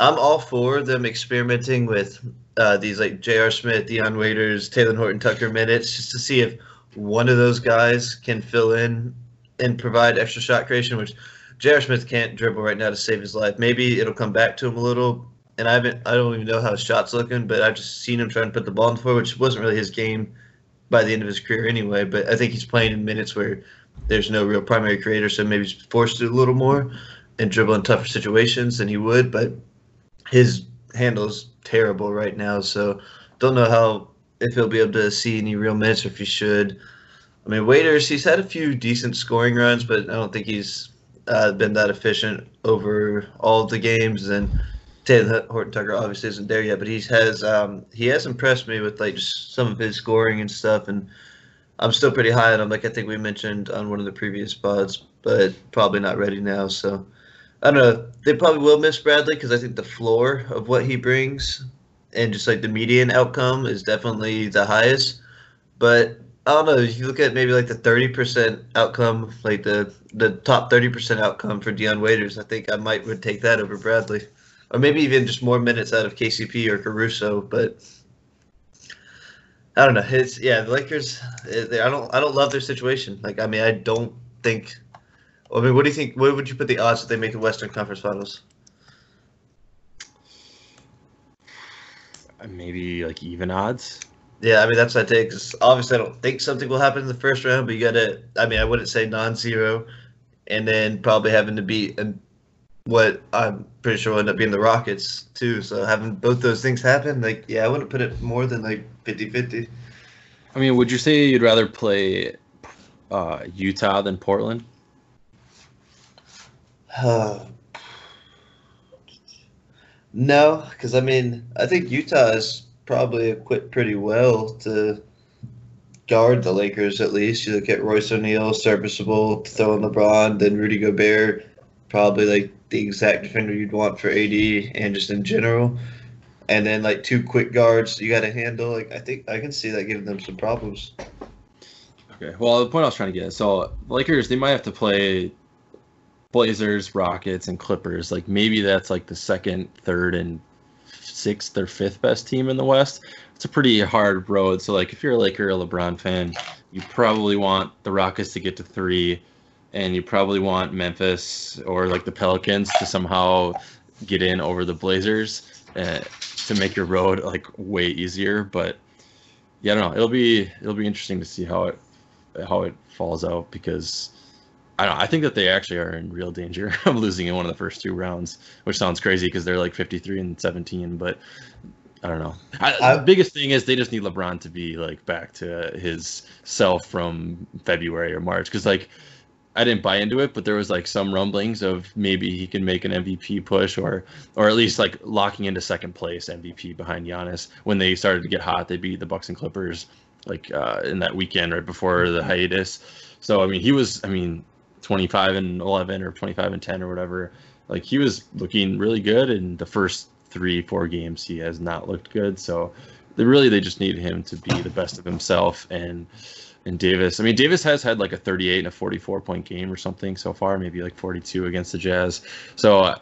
I'm all for them experimenting with uh, these like J.R. Smith, Dion Waiters, Talen Horton Tucker minutes, just to see if one of those guys can fill in and provide extra shot creation, which J.R. Smith can't dribble right now to save his life. Maybe it'll come back to him a little, and I haven't I don't even know how his shot's looking, but I've just seen him trying to put the ball in the floor, which wasn't really his game by the end of his career anyway. But I think he's playing in minutes where there's no real primary creator, so maybe he's forced to do a little more and dribble in tougher situations than he would. But his handle is terrible right now, so don't know how if he'll be able to see any real minutes or if he should. I mean, Waiters, he's had a few decent scoring runs, but I don't think he's uh, been that efficient over all the games. And Talen Horton Tucker obviously isn't there yet, but he has um, he has impressed me with like just some of his scoring and stuff. And I'm still pretty high on him, like I think we mentioned on one of the previous pods, but probably not ready now. So I don't know. They probably will miss Bradley because I think the floor of what he brings and just like the median outcome is definitely the highest. But I don't know. If you look at maybe like the thirty percent outcome, like the the top thirty percent outcome for Dion Waiters, I think I might would take that over Bradley, or maybe even just more minutes out of KCP or Caruso. But I don't know. It's yeah, the Lakers. Eh, they, I don't I don't love their situation. Like I mean, I don't think. I mean, what do you think? Where would you put the odds that they make the Western Conference Finals? Maybe like even odds. Yeah, I mean that's what I take. Cause obviously, I don't think something will happen in the first round, but you got to. I mean, I wouldn't say non-zero, and then probably having to beat and what I'm pretty sure will end up being the Rockets too. So having both those things happen, like yeah, I wouldn't put it more than like 50-50. I mean, would you say you'd rather play uh, Utah than Portland? Uh, no, because I mean, I think Utah is probably equipped pretty well to guard the Lakers at least. You look at Royce O'Neale, serviceable, throwing LeBron, then Rudy Gobert, probably like the exact defender you'd want for AD and just in general. And then like two quick guards you got to handle. Like I think I can see that giving them some problems. Okay. Well, the point I was trying to get so Lakers they might have to play Blazers, Rockets, and Clippers. Like maybe that's like the second, third, and sixth or fifth best team in the West. It's a pretty hard road. So like if you're a Laker or LeBron fan, you probably want the Rockets to get to three, and you probably want Memphis or like the Pelicans to somehow get in over the Blazers uh, to make your road like way easier. But yeah, I don't know. It'll be it'll be interesting to see how it how it falls out because I don't. I think that they actually are in real danger of losing in one of the first two rounds, which sounds crazy because they're like 53 and 17. But I don't know. I, I, the biggest thing is they just need LeBron to be like back to his self from February or March because like I didn't buy into it, but there was like some rumblings of maybe he can make an MVP push or or at least like locking into second place MVP behind Giannis when they started to get hot. They beat the Bucks and Clippers like uh, in that weekend right before the hiatus. So I mean, he was. I mean, 25 and 11 or 25 and 10 or whatever. Like he was looking really good in the first three, four games. He has not looked good. So they really they just need him to be the best of himself and and Davis. I mean, Davis has had like a 38 and a 44 point game or something so far, maybe like 42 against the Jazz. So uh,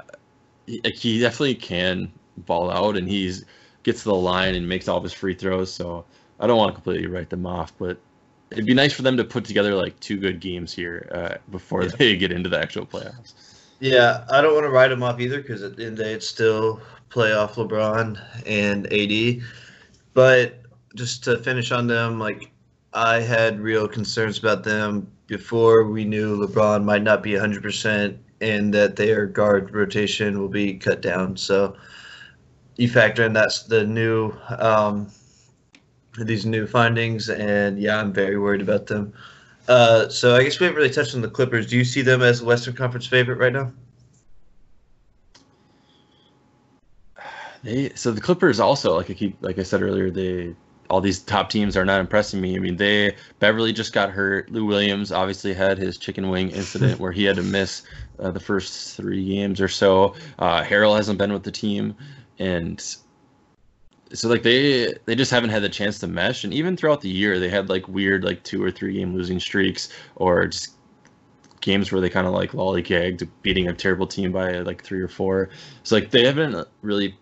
he, he definitely can ball out, and he's gets to the line and makes all of his free throws. So I don't want to completely write them off, but it'd be nice for them to put together like two good games here uh, before yeah. they get into the actual playoffs. Yeah, I don't want to write them off either because at the end of the day, it's still playoff LeBron and AD. But just to finish on them, like I had real concerns about them before we knew LeBron might not be 100% and that their guard rotation will be cut down. So you factor in that's the new um, these new findings, and yeah, I'm very worried about them. Uh, so I guess we haven't really touched on the Clippers. Do you see them as a Western Conference favorite right now? They so the Clippers also like I keep like I said earlier they all these top teams are not impressing me. I mean they Beverley just got hurt. Lou Williams obviously had his chicken wing incident where he had to miss uh, the first three games or so. Uh, Harrell hasn't been with the team, and so like they they just haven't had the chance to mesh and even throughout the year they had like weird like two or three game losing streaks or just games where they kind of like lollygagged beating a terrible team by like three or four so like they haven't really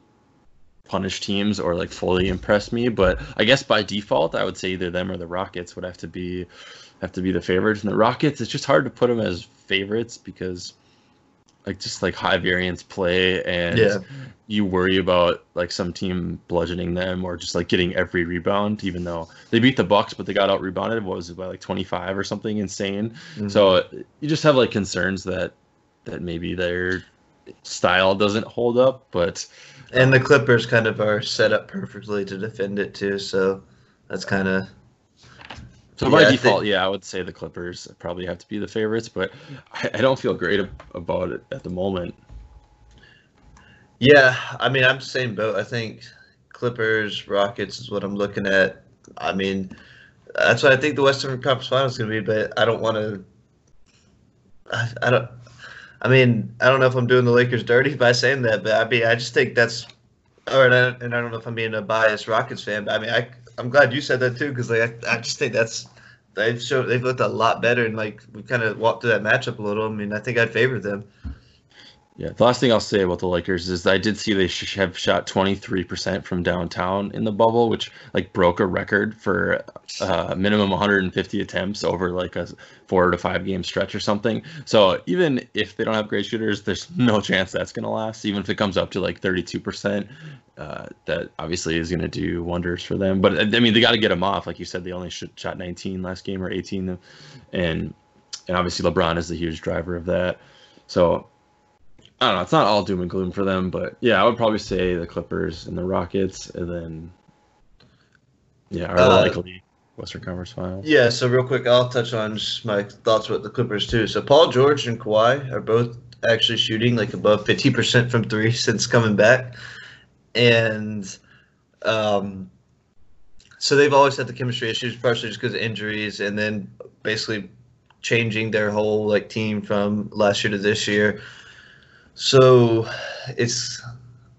punished teams or like fully impress me but i guess by default i would say either them or the rockets would have to be have to be the favorites and the rockets it's just hard to put them as favorites because like just like high variance play and Yeah. you worry about like some team bludgeoning them or just like getting every rebound even though they beat the bucks but they got out rebounded what was it by like 25 or something insane Mhm. so you just have like concerns that that maybe their style doesn't hold up but and the Clippers kind of are set up perfectly to defend it too. So that's kind of so by Yeah, default think- yeah i would say the clippers probably have to be the favorites but i, I don't feel great about it at the moment yeah. I mean, I'm the same boat. I think Clippers Rockets is what I'm looking at. I mean, that's what I think the Western Conference Finals is going to be. But I don't want to. I, I don't. I mean, I don't know if I'm doing the Lakers dirty by saying that, but I mean, I just think that's, or and I, and I don't know if I'm being a biased Rockets fan, but I mean, I I'm glad you said that too because like I, I just think that's they've showed they've looked a lot better and like we kind of walked through that matchup a little. I mean, I think I'd favor them. Yeah, the last thing I'll say about the Lakers is I did see they sh- have shot 23% from downtown in the bubble, which like broke a record for uh, minimum 150 attempts over like a four to five game stretch or something. So even if they don't have great shooters, there's no chance that's going to last. Even if it comes up to like 32%, uh, that obviously is going to do wonders for them. But I mean, they got to get them off. Like you said, they only sh- shot 19 last game or 18, and and obviously LeBron is the huge driver of that. So I don't know. It's not all doom and gloom for them, but yeah, I would probably say the Clippers and the Rockets, and then yeah, are Uh, likely Western Conference Finals. Yeah, so real quick, I'll touch on just my thoughts about the Clippers too. So Paul George and Kawhi are both actually shooting like above fifty percent from three since coming back, and um, so they've always had the chemistry issues, partially just because of injuries, and then basically changing their whole like team from last year to this year. So it's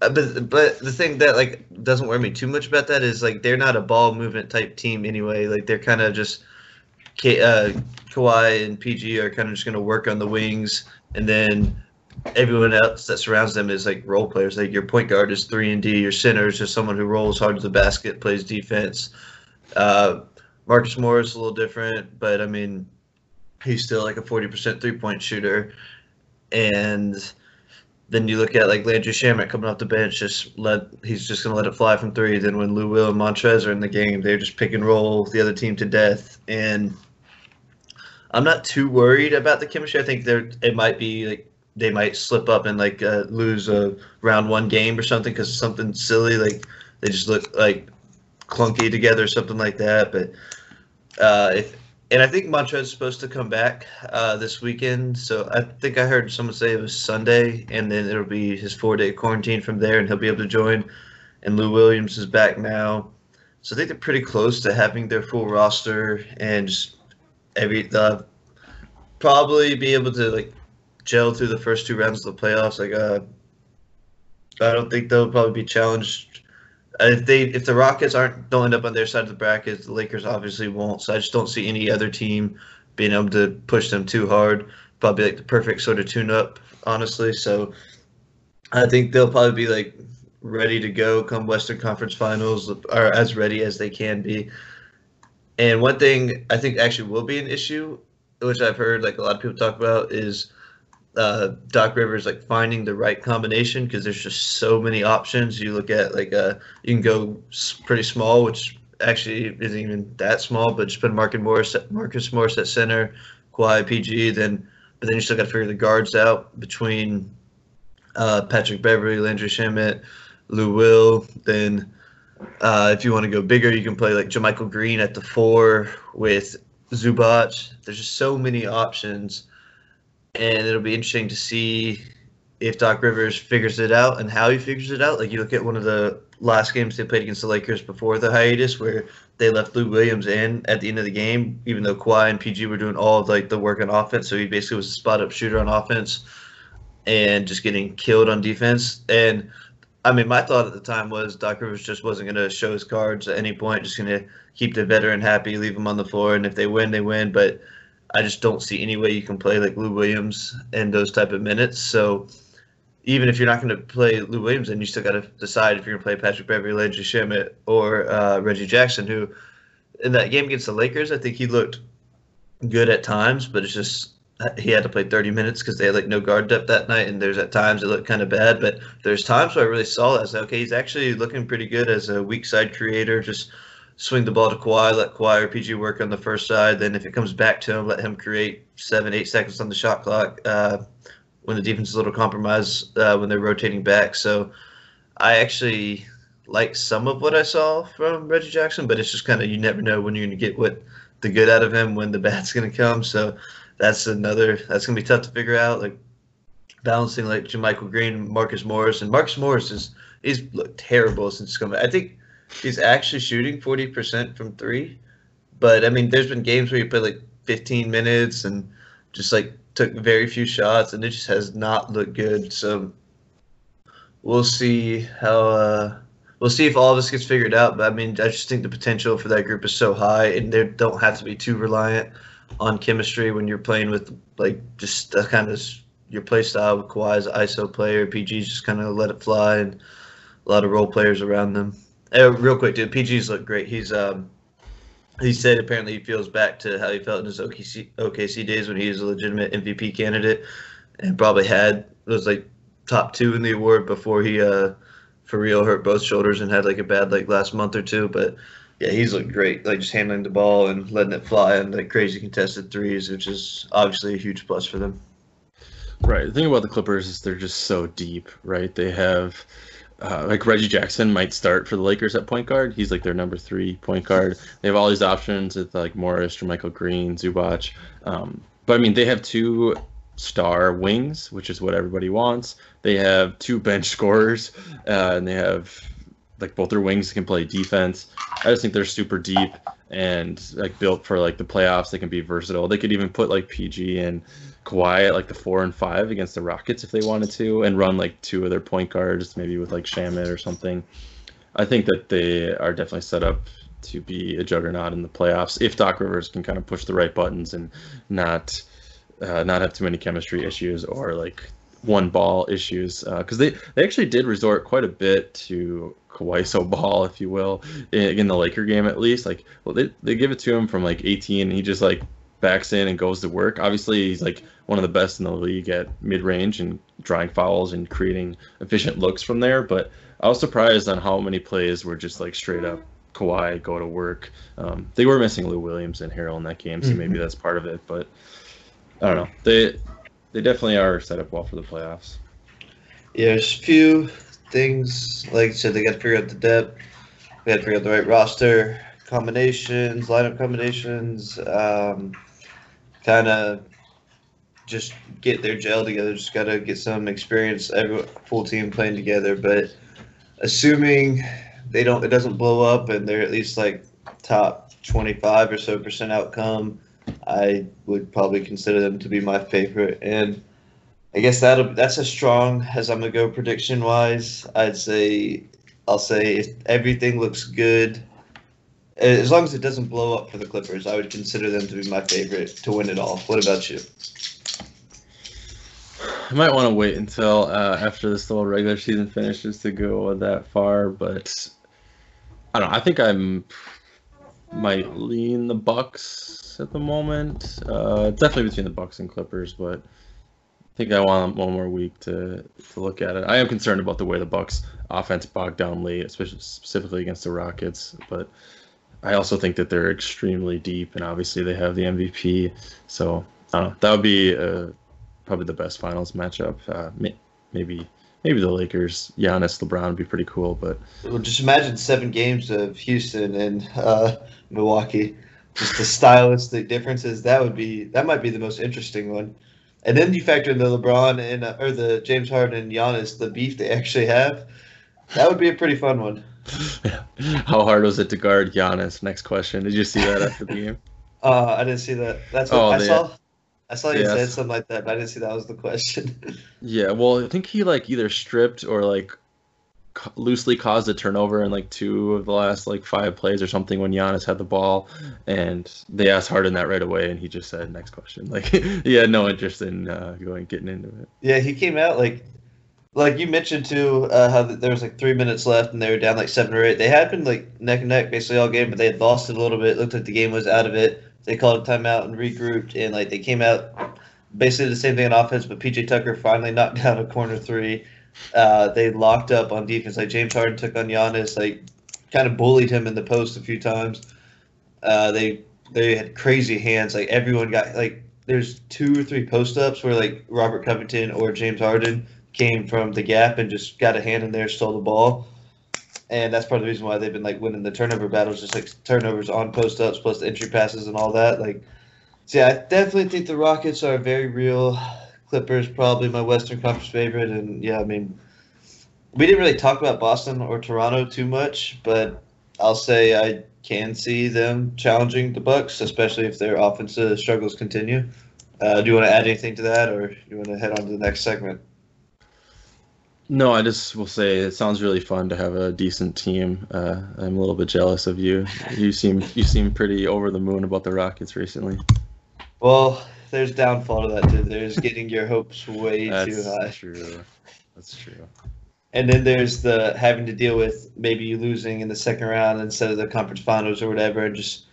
uh, but but the thing that like doesn't worry me too much about that is like they're not a ball movement type team anyway. Like they're kind of just K, uh, Kawhi and PG are kind of just going to work on the wings, and then everyone else that surrounds them is like role players. Like your point guard is three and D. Your center is just someone who rolls hard to the basket, plays defense. Uh, Marcus Morris a little different, but I mean, he's still like a forty percent three point shooter, and then you look at like Landry Shamet coming off the bench, just let he's just gonna let it fly from three. Then when Lou Will and Montrezl are in the game, they're just pick and roll the other team to death. And I'm not too worried about the chemistry. I think there it might be like they might slip up and like uh, lose a round one game or something because something silly like they just look like clunky together or something like that. But uh, if and I think Montrezl is supposed to come back uh, this weekend. So I think I heard someone say it was Sunday, and then it'll be his four day quarantine from there, and he'll be able to join. And Lou Williams is back now. So I think they're pretty close to having their full roster and just every they'll probably be able to like gel through the first two rounds of the playoffs. Like uh, I don't think they'll probably be challenged if they if the Rockets aren't don't end up on their side of the bracket, the Lakers obviously won't. So I just don't see any other team being able to push them too hard. Probably like the perfect sort of tune up, honestly. So I think they'll probably be like ready to go come Western Conference Finals, or as ready as they can be. And one thing I think actually will be an issue, which I've heard like a lot of people talk about, is uh, Doc Rivers like finding the right combination because there's just so many options. You look at like uh, you can go pretty small, which actually isn't even that small, but just put Marcus Morris, at, Marcus Morris at center, Kawhi PG, then but then you still got to figure the guards out between uh, Patrick Beverley, Landry Shamet, Lou Will. Then uh, if you want to go bigger, you can play like JaMychal Green at the four with Zubac. There's just so many options and it'll be interesting to see if Doc Rivers figures it out and how he figures it out. Like you look at one of the last games they played against the Lakers before the hiatus, where they left Lou Williams in at the end of the game, even though Kawhi and PG were doing all of like the work on offense. So he basically was a spot up shooter on offense and just getting killed on defense. And I mean, my thought at the time was Doc Rivers just wasn't going to show his cards at any point, just going to keep the veteran happy, leave him on the floor, and if they win, they win. But I just don't see any way you can play like Lou Williams in those type of minutes. So even if you're not going to play Lou Williams, then you still got to decide if you're going to play Patrick Beverley, Landry Shamet, or uh, Reggie Jackson, who in that game against the Lakers, I think he looked good at times, but it's just he had to play 30 minutes because they had like no guard depth that night, and there's at times it looked kind of bad. But there's times where I really saw that. I okay, he's actually looking pretty good as a weak side creator. Just swing the ball to Kawhi, let Kawhi or PG work on the first side. Then if it comes back to him, let him create seven, eight seconds on the shot clock uh, when the defense is a little compromised uh, when they're rotating back. So I actually like some of what I saw from Reggie Jackson, but it's just kind of you never know when you're going to get what the good out of him when the bad's going to come. So that's another that's going to be tough to figure out. Like balancing like JaMychal Green, Marcus Morris, and Marcus Morris is he's looked terrible since coming. I think he's actually shooting 40% from three. But I mean, there's been games where he played like 15 minutes and just like took very few shots, and it just has not looked good. So we'll see how. Uh, we'll see if all of this gets figured out. But I mean, I just think the potential for that group is so high, and they don't have to be too reliant on chemistry when you're playing with like just a kind of your play style with Kawhi's ISO player. PG's just kind of let it fly, and a lot of role players around them. Uh, real quick, dude. PG's look great. He's um, he said apparently he feels back to how he felt in his OKC OKC days when he was a legitimate MVP candidate, and probably had was like top two in the award before he uh for real hurt both shoulders and had like a bad like last month or two. But yeah, he's looked great, like just handling the ball and letting it fly and like crazy contested threes, which is obviously a huge plus for them. Right. The thing about the Clippers is they're just so deep, right? They have uh, like Reggie Jackson might start for the Lakers at point guard. He's like their number three point guard. They have all these options with like Morris, Michael Green, Zubac. Um, but I mean, they have two star wings, which is what everybody wants. They have two bench scorers, uh, and they have like both their wings can play defense. I just think they're super deep and like built for like the playoffs. They can be versatile. They could even put like PG and Kawhi at like the four and five against the Rockets if they wanted to, and run like two of their point guards, maybe with like Shamet or something. I think that they are definitely set up to be a juggernaut in the playoffs if Doc Rivers can kind of push the right buttons and not uh, not have too many chemistry issues or like one ball issues because uh, they they actually did resort quite a bit to Kawhi ball, if you will, in, in, the Laker game at least. Like, well, they, they give it to him from like 18, and he just like backs in and goes to work. Obviously, he's like one of the best in the league at mid range and drawing fouls and creating efficient looks from there. But I was surprised on how many plays were just like straight up Kawhi go to work. Um, they were missing Lou Williams and Harrell in that game, so mm-hmm. maybe that's part of it. But I don't know. They they definitely are set up well for the playoffs. Yeah, there's a few things. Like I said, they got to figure out the depth. They got to figure out the right roster combinations, lineup combinations. Um, kind of just get their gel together. Just got to get some experience. Every full team playing together. But assuming they don't, it doesn't blow up, and they're at least like top 25 or so percent outcome I would probably consider them to be my favorite. And I guess that that's as strong as I'm gonna go prediction wise. I'd say I'll say if everything looks good, as long as it doesn't blow up for the Clippers, I would consider them to be my favorite to win it all. What about you? I might want to wait until uh, after this little regular season finishes to go that far, but I don't know. I think I'm might lean the Bucks at the moment. Uh, definitely between the Bucks and Clippers, but I think I want one more week to to look at it. I am concerned about the way the Bucks offense bogged down late, especially specifically against the Rockets, but I also think that they're extremely deep, and obviously they have the MVP. So I. That would be uh, probably the best finals matchup. Uh, maybe maybe the Lakers, Giannis, LeBron would be pretty cool. But well, just imagine seven games of Houston and uh, Milwaukee. Just the stylistic differences. That would be that might be the most interesting one. And then you factor in the LeBron and uh, or the James Harden and Giannis, the beef they actually have. That would be a pretty fun one. How hard was it to guard Giannis? Next question. Did you see that after the game? Uh, I didn't see that. That's what oh, I saw. I saw you yeah. said something like that, but I didn't see that was the question. yeah, well, I think he like either stripped or like loosely caused a turnover in like two of the last like five plays or something when Giannis had the ball, and they asked Harden that right away, and he just said, "Next question." Like he had no interest in uh, going getting into it. Yeah, he came out like, like you mentioned too, uh, how there was like three minutes left and they were down like seven or eight. They had been like neck and neck basically all game, but they had lost it a little bit. It looked like the game was out of it. They called a timeout and regrouped, and like they came out basically the same thing on offense, but PJ Tucker finally knocked down a corner three. Uh, they locked up on defense. Like James Harden took on Giannis, like kind of bullied him in the post a few times. Uh, they they had crazy hands. Like everyone got like there's two or three post ups where like Robert Covington or James Harden came from the gap and just got a hand in there, stole the ball. And that's part of the reason why they've been like winning the turnover battles, just like turnovers on post ups plus the entry passes and all that. Like, so yeah, I definitely think the Rockets are very real. Clippers probably my Western Conference favorite, and yeah, I mean, we didn't really talk about Boston or Toronto too much, but I'll say I can see them challenging the Bucks, especially if their offensive struggles continue. Uh, do you want to add anything to that, or do you want to head on to the next segment? No, I just will say it sounds really fun to have a decent team. Uh, I'm a little bit jealous of you. You seem you seem pretty over the moon about the Rockets recently. Well, there's downfall to that too. There's getting your hopes way That's too high. That's true. That's true. And then there's the having to deal with maybe you losing in the second round instead of the conference finals or whatever, and just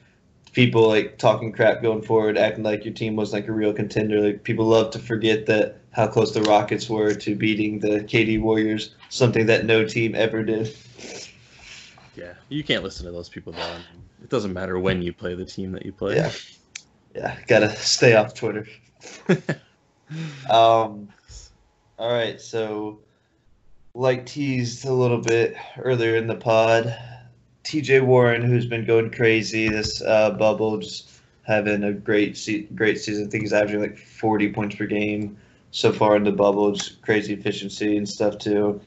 people like talking crap going forward, acting like your team was like a real contender. Like people love to forget that how close the Rockets were to beating the KD Warriors, something that no team ever did. Yeah, you can't listen to those people though. It doesn't matter when you play the team that you play. Yeah. Yeah, gotta stay off Twitter. Um, all right, so like teased a little bit earlier in the pod, TJ Warren, who's been going crazy this uh, bubble, just having a great se- great season. I think he's averaging like 40 points per game so far in the bubble. Just crazy efficiency and stuff too.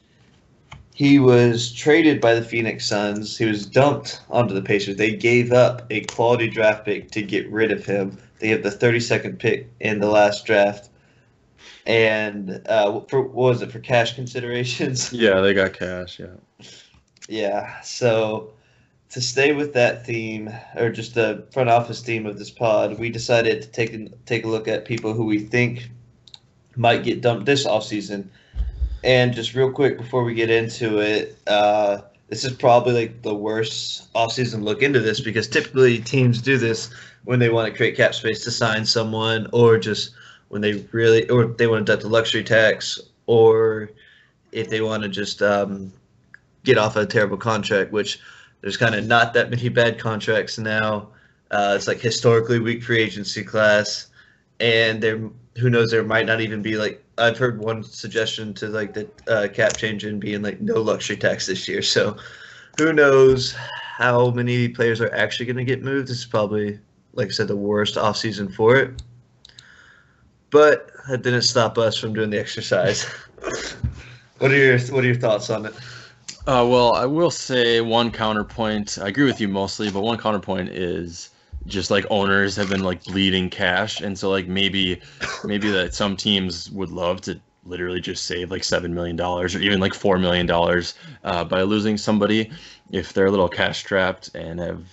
He was traded by the Phoenix Suns. He was dumped onto the Pacers. They gave up a quality draft pick to get rid of him. They have the 32nd pick in the last draft. And uh, for what was it for cash considerations? Yeah, they got cash. Yeah. Yeah. So to stay with that theme, or just the front office theme of this pod, we decided to take take a look at people who we think might get dumped this offseason. And just real quick before we get into it, uh, this is probably like the worst offseason look into this because typically teams do this when they want to create cap space to sign someone or just when they really or they want to deduct the luxury tax or if they want to just um, get off a terrible contract, which there's kind of not that many bad contracts now. Uh, it's like historically weak free agency class, and there who knows there might not even be like I've heard one suggestion to like the uh, cap change in being like no luxury tax this year. So who knows how many players are actually going to get moved? This is probably like I said the worst offseason for it. But that didn't stop us from doing the exercise. what are your What are your thoughts on it? Uh, well, I will say one counterpoint. I agree with you mostly, but one counterpoint is just like owners have been like bleeding cash, and so like maybe maybe that some teams would love to literally just save like seven million dollars or even like four million dollars uh, by losing somebody if they're a little cash strapped and have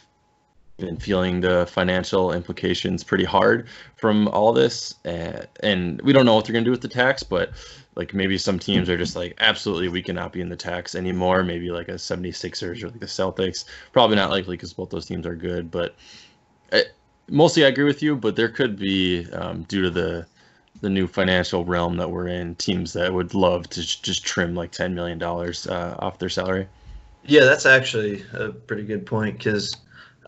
been feeling the financial implications pretty hard from all this. And, and we don't know what they're going to do with the tax but like maybe some teams are just like absolutely we cannot be in the tax anymore. Maybe like a 76ers or like the celtics. Probably not likely because both those teams are good but I, mostly i agree with you but there could be um, due to the the new financial realm that we're in teams that would love to just trim like 10 million dollars uh, off their salary yeah that's actually a pretty good point because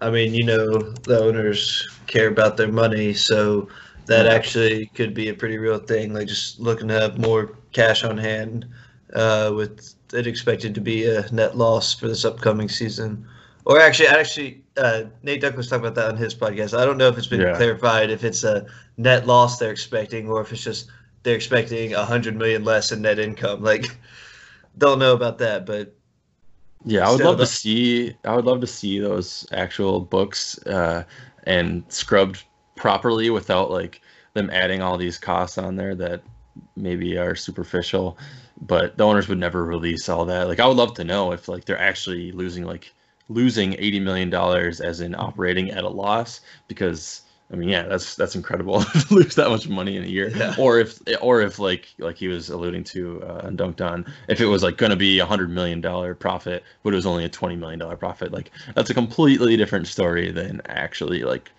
I mean, you know, the owners care about their money, so that actually could be a pretty real thing. Like just looking to have more cash on hand, uh, with it expected to be a net loss for this upcoming season. Or actually, actually, uh, Nate Duncan was talking about that on his podcast. I don't know if it's been Yeah. clarified if it's a net loss they're expecting or if it's just they're expecting a hundred million less in net income. Like, don't know about that, but Yeah, I would love to see. I would love to see those actual books uh, and scrubbed properly without like them adding all these costs on there that maybe are superficial. But the owners would never release all that. Like, I would love to know if like they're actually losing like losing eighty million dollars as in operating at a loss because. I mean, yeah, that's that's incredible to lose that much money in a year. Yeah. Or if, or if like like he was alluding to uh, and Dunc'd On, if it was like going to be a hundred million dollar profit, but it was only a twenty million dollar profit, like that's a completely different story than actually like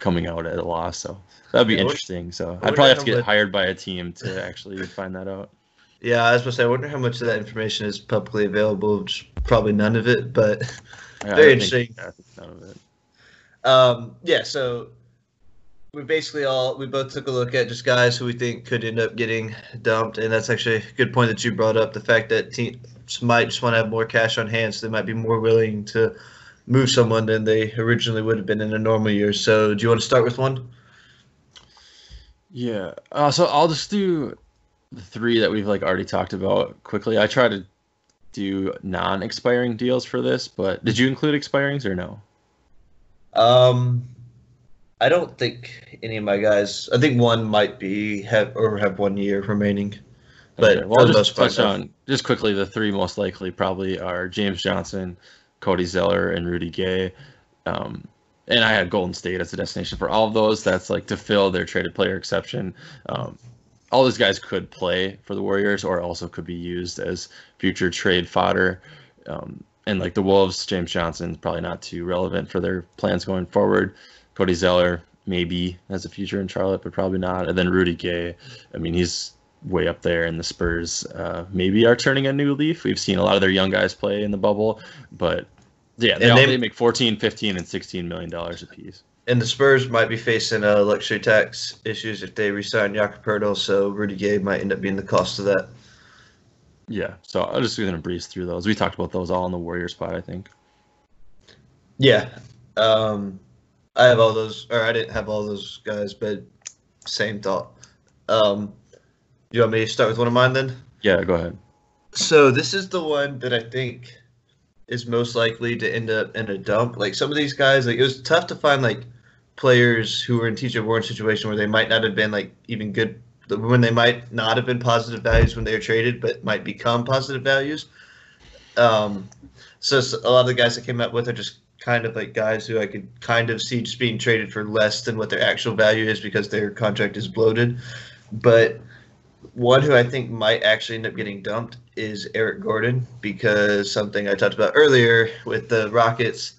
coming out at a loss. So that'd be yeah, interesting. So I'd probably have to get hired by a team to actually find that out. Yeah, I was supposed to say, I wonder how much of that information is publicly available. Probably none of it, but yeah, very interesting. Think, none of it. Um, yeah, so we basically all we both took a look at just guys who we think could end up getting dumped, and that's actually a good point that you brought up. The fact that teams might just want to have more cash on hand, so they might be more willing to move someone than they originally would have been in a normal year. So, do you want to start with one? Yeah. Uh, so I'll just do the three that we've like already talked about quickly. I try to do non-expiring deals for this, but did you include expirings or no? Um, I don't think any of my guys. I think one might be have or have one year remaining. But okay. well, just touch on just quickly the three most likely probably are James Johnson, Cody Zeller, and Rudy Gay. Um, and I had Golden State as a destination for all of those. That's like to fill their traded player exception. Um, all these guys could play for the Warriors or also could be used as future trade fodder. Um, and like the Wolves, James Johnson is probably not too relevant for their plans going forward. Cody Zeller maybe has a future in Charlotte, but probably not. And then Rudy Gay, I mean, he's way up there, and the Spurs uh, maybe are turning a new leaf. We've seen a lot of their young guys play in the bubble, but yeah, they, all, they, they make 14, 15, and 16 million dollars a piece. And the Spurs might be facing uh, luxury tax issues if they resign Jakob Poeltl, so Rudy Gay might end up being the cost of that. Yeah, so I'm just gonna breeze through those. We talked about those all in the Warrior spot, I think. Yeah, um, I have all those, or I didn't have all those guys, but same thought. Um, you want me to start with one of mine then? Yeah, go ahead. So this is the one that I think is most likely to end up in a dump. Like some of these guys, like it was tough to find like players who were in TJ Warren situation where they might not have been like even good when they might not have been positive values when they were traded, but might become positive values. Um, so a lot of the guys that came up with are just kind of like guys who I could kind of see just being traded for less than what their actual value is because their contract is bloated. But one who I think might actually end up getting dumped is Eric Gordon because something I talked about earlier with the Rockets.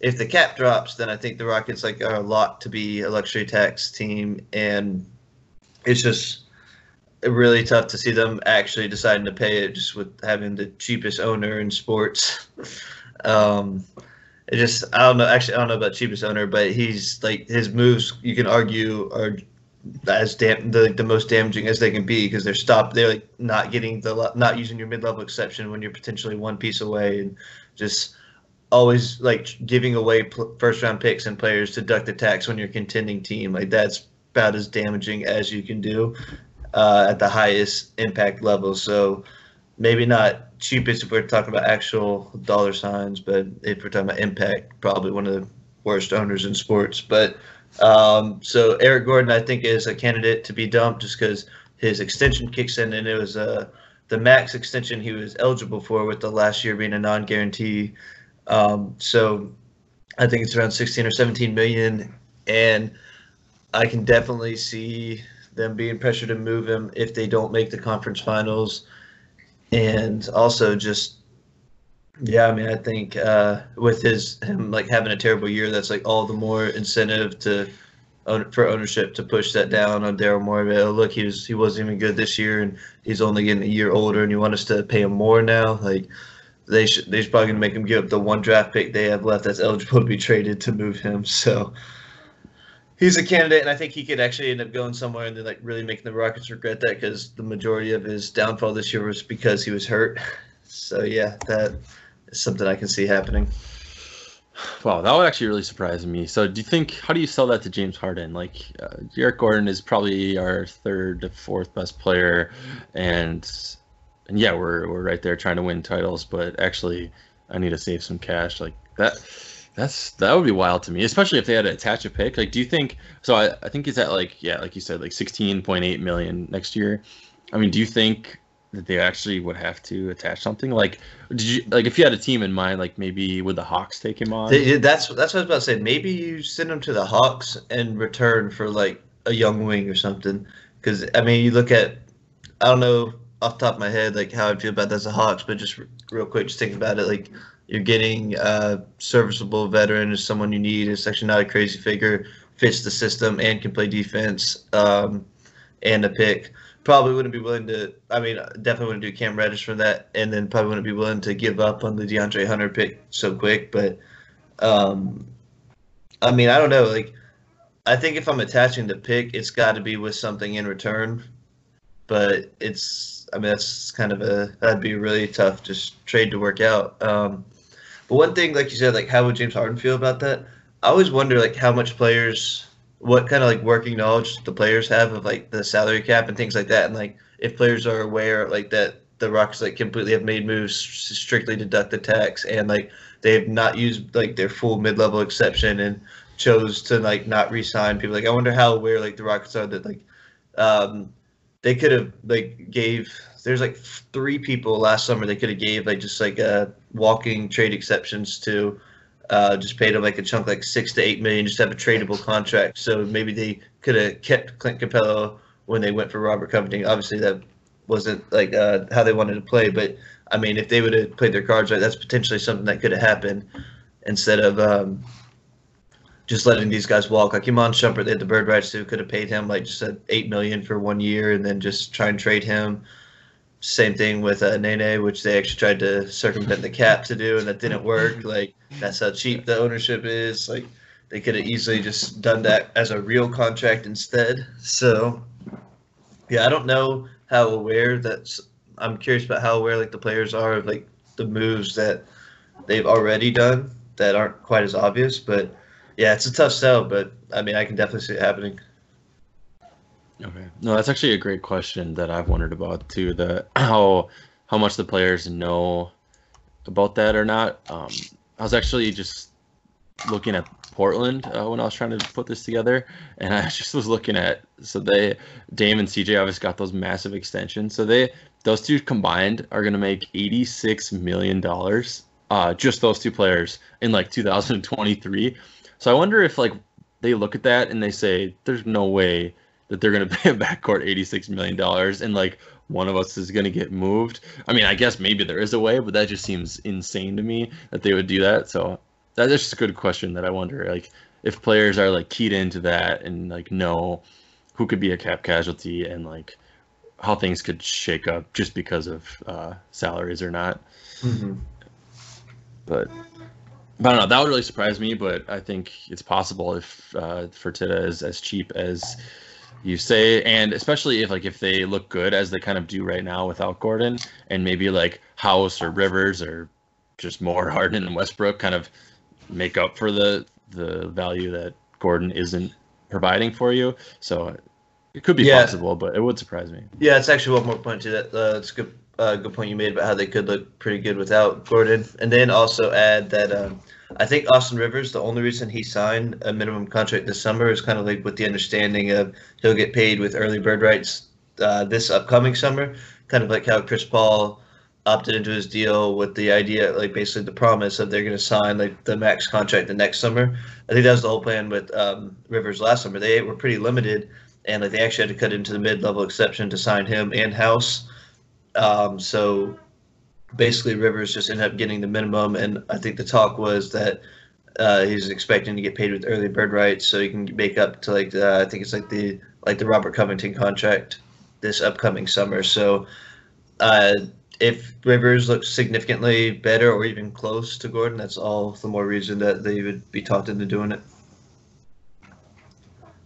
If the cap drops, then I think the Rockets like are a lot to be a luxury tax team, and it's just really tough to see them actually deciding to pay it just with having the cheapest owner in sports. um, it just I don't know. Actually, I don't know about cheapest owner, but he's like his moves. You can argue are as dam- the the most damaging as they can be because they're stopped. They're like not getting the not using your mid level exception when you're potentially one piece away, and just always like giving away pl- first round picks and players to duck the tax when you're contending team. Like that's about as damaging as you can do uh, at the highest impact level. So maybe not cheapest if we're talking about actual dollar signs, but if we're talking about impact, probably one of the worst owners in sports. But um, so Eric Gordon, I think, is a candidate to be dumped just because his extension kicks in, and it was uh, the max extension he was eligible for, with the last year being a non-guarantee. Um, so I think it's around 16 or 17 million, and I can definitely see them being pressured to move him if they don't make the conference finals, and also just yeah, I mean, I think uh, with his him like having a terrible year, that's like all the more incentive to for ownership to push that down on Daryl Morey. Oh, look, he was he wasn't even good this year, and he's only getting a year older, and you want us to pay him more now? Like they should they're probably gonna make him give up the one draft pick they have left that's eligible to be traded to move him. So he's a candidate, and I think he could actually end up going somewhere and then like really making the Rockets regret that because the majority of his downfall this year was because he was hurt. So yeah, that is something I can see happening. Wow, that would actually really surprise me. So, do you think how do you sell that to James Harden? Like, uh, Eric Gordon is probably our third to fourth best player, and and yeah, we're we're right there trying to win titles. But actually, I need to save some cash. Like that that's that would be wild to me, especially if they had to attach a pick. Like, do you think? So I, I think it's at like yeah, like you said, like sixteen point eight million next year. I mean, do you think that they actually would have to attach something? Like, did you like if you had a team in mind, like maybe would the Hawks take him on? They, that's that's what I was about to say. Maybe you send him to the Hawks and return for like a young wing or something. Because I mean, you look at I don't know off top of my head like how I feel about that as a Hawks, but just real quick, just think about it like you're getting a serviceable veteran is someone you need. It's actually not a crazy figure fits the system and can play defense um, and a pick. Probably wouldn't be willing to. I mean, definitely wouldn't do Cam Reddish for that, and then probably wouldn't be willing to give up on the DeAndre Hunter pick so quick. But, um, I mean, I don't know. Like, I think if I'm attaching the pick, it's got to be with something in return. But it's, I mean, that's kind of a that'd be really tough just trade to work out. Um, but one thing, like you said, like how would James Harden feel about that? I always wonder like how much players what kind of like working knowledge the players have of like the salary cap and things like that, and like if players are aware like that the Rockets like completely have made moves strictly deduct the tax and like they have not used like their full mid level exception and chose to like not re-sign people. Like I wonder how aware like the Rockets are that like um they could have like gave there's like three people last summer they could have gave like just like uh walking trade exceptions to uh, just paid him like a chunk, like six to eight million, just have a tradable contract. So maybe they could have kept Clint Capela when they went for Robert Covington. Obviously, that wasn't like uh, how they wanted to play, but I mean, if they would have played their cards right, that's potentially something that could have happened instead of um, just letting these guys walk. Like Iman Shumpert, they had the bird rights to, could have paid him like just said eight million for one year and then just try and trade him. Same thing with uh, Nene, which they actually tried to circumvent the cap to do, and that didn't work. Like that's how cheap the ownership is. Like they could have easily just done that as a real contract instead. So yeah, I don't know how aware that's. I'm curious about how aware like the players are of like the moves that they've already done that aren't quite as obvious. But yeah, it's a tough sell. But I mean, I can definitely see it happening. Okay. No, that's actually a great question that I've wondered about too. The how how much the players know about that or not. Um, I was actually just looking at Portland uh, when I was trying to put this together, and I just was looking at so they Dame and CJ obviously got those massive extensions. So they those two combined are going to make eighty six million dollars. Uh, just those two players in like 2023. So I wonder if like they look at that and they say, "There's no way." That they're going to pay a backcourt 86 million dollars and like one of us is going to get moved. I mean, I guess maybe there is a way, but that just seems insane to me that they would do that. So that's just a good question that I wonder like if players are like keyed into that and like know who could be a cap casualty and like how things could shake up just because of uh, salaries or not. Mm-hmm. But, but I don't know. That would really surprise me. But I think it's possible if uh, Fertitta is as cheap as you say, and especially if like if they look good as they kind of do right now without Gordon, and maybe like House or Rivers or just more Harden and Westbrook kind of make up for the the value that Gordon isn't providing for you. So it could be yeah. possible, but it would surprise me. Yeah, it's actually one more point to that. Uh, a good uh, good point you made about how they could look pretty good without Gordon, and then also add that. Um, I think Austin Rivers, the only reason he signed a minimum contract this summer is kind of like with the understanding of he'll get paid with early bird rights uh, this upcoming summer, kind of like how Chris Paul opted into his deal with the idea, like basically the promise that they're going to sign like the max contract the next summer. I think that was the whole plan with um, Rivers last summer. They were pretty limited, and like they actually had to cut into the mid-level exception to sign him and House. Um, so basically Rivers just ended up getting the minimum, and I think the talk was that uh, he's expecting to get paid with early bird rights, so he can make up to like the, I think it's like the like the Robert Covington contract this upcoming summer. So uh, if Rivers looks significantly better or even close to Gordon, that's all the more reason that they would be talked into doing it.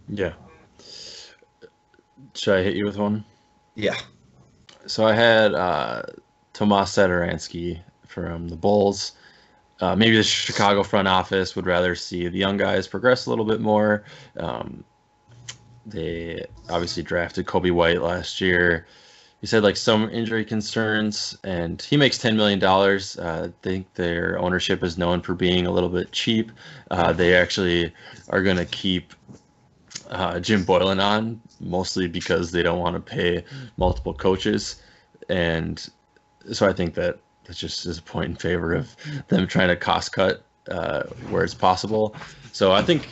Yeah. Should I hit you with one? Yeah. So I had uh, Tomas Satoransky from the Bulls. Uh, maybe the Chicago front office would rather see the young guys progress a little bit more. Um, they obviously drafted Coby White last year. He said like some injury concerns, and he makes ten million dollars. Uh, I think their ownership is known for being a little bit cheap. Uh, they actually are going to keep uh, Jim Boylen on mostly because they don't want to pay multiple coaches, and so I think that that just is a point in favor of them trying to cost cut uh, where it's possible. So I think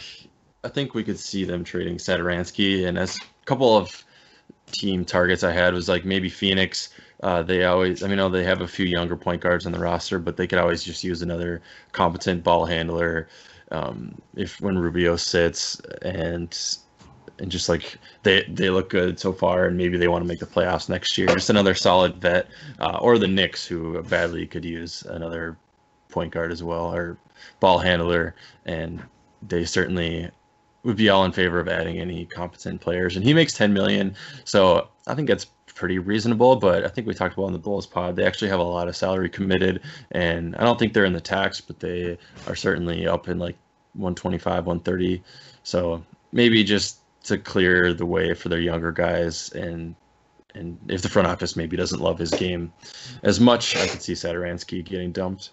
I think we could see them trading Satoransky, and as a couple of team targets I had was like maybe Phoenix. Uh, they always, I mean, they have a few younger point guards on the roster, but they could always just use another competent ball handler. um, if when Rubio sits and and just like they they look good so far, and maybe they want to make the playoffs next year. Just another solid vet, uh, or the Knicks who badly could use another point guard as well, or ball handler, and they certainly would be all in favor of adding any competent players. And he makes 10 million, so I think that's pretty reasonable. But I think we talked about in the Bulls pod, they actually have a lot of salary committed, and I don't think they're in the tax, but they are certainly up in like 125, 130. So maybe just to clear the way for their younger guys and and if the front office maybe doesn't love his game as much, I could see Satoransky getting dumped.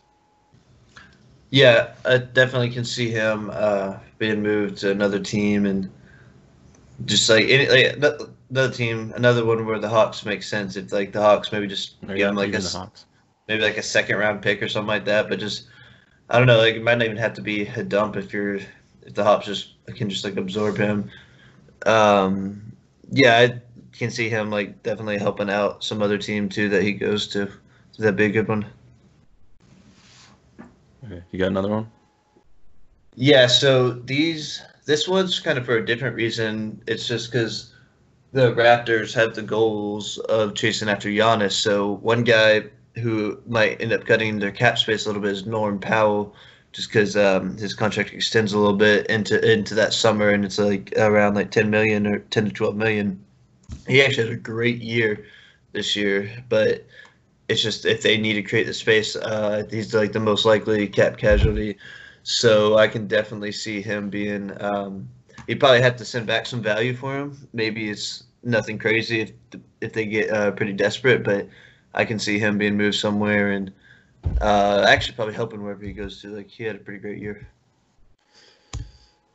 Yeah, I definitely can see him uh, being moved to another team and just like any like another team, another one where the Hawks make sense. If like the Hawks maybe just give him like a maybe like a second round pick or something like that, but just I don't know, like it might not even have to be a dump if you're if the Hawks just can just like absorb him um, yeah, I can see him like definitely helping out some other team too that he goes to. Does that be a good one? Okay, you got another one? Yeah. So these this one's kind of for a different reason. It's just because the Raptors have the goals of chasing after Giannis. So one guy who might end up cutting their cap space a little bit is Norm Powell just because um, his contract extends a little bit into into that summer, and it's like around like 10 million or 10 to 12 million. He actually had a great year this year, but it's just if they need to create the space, uh, he's like the most likely cap casualty. So I can definitely see him being. Um, probably have to send back some value for him. Maybe it's nothing crazy if if they get uh, pretty desperate, but I can see him being moved somewhere and uh, actually, probably helping wherever he goes to. Like he had a pretty great year.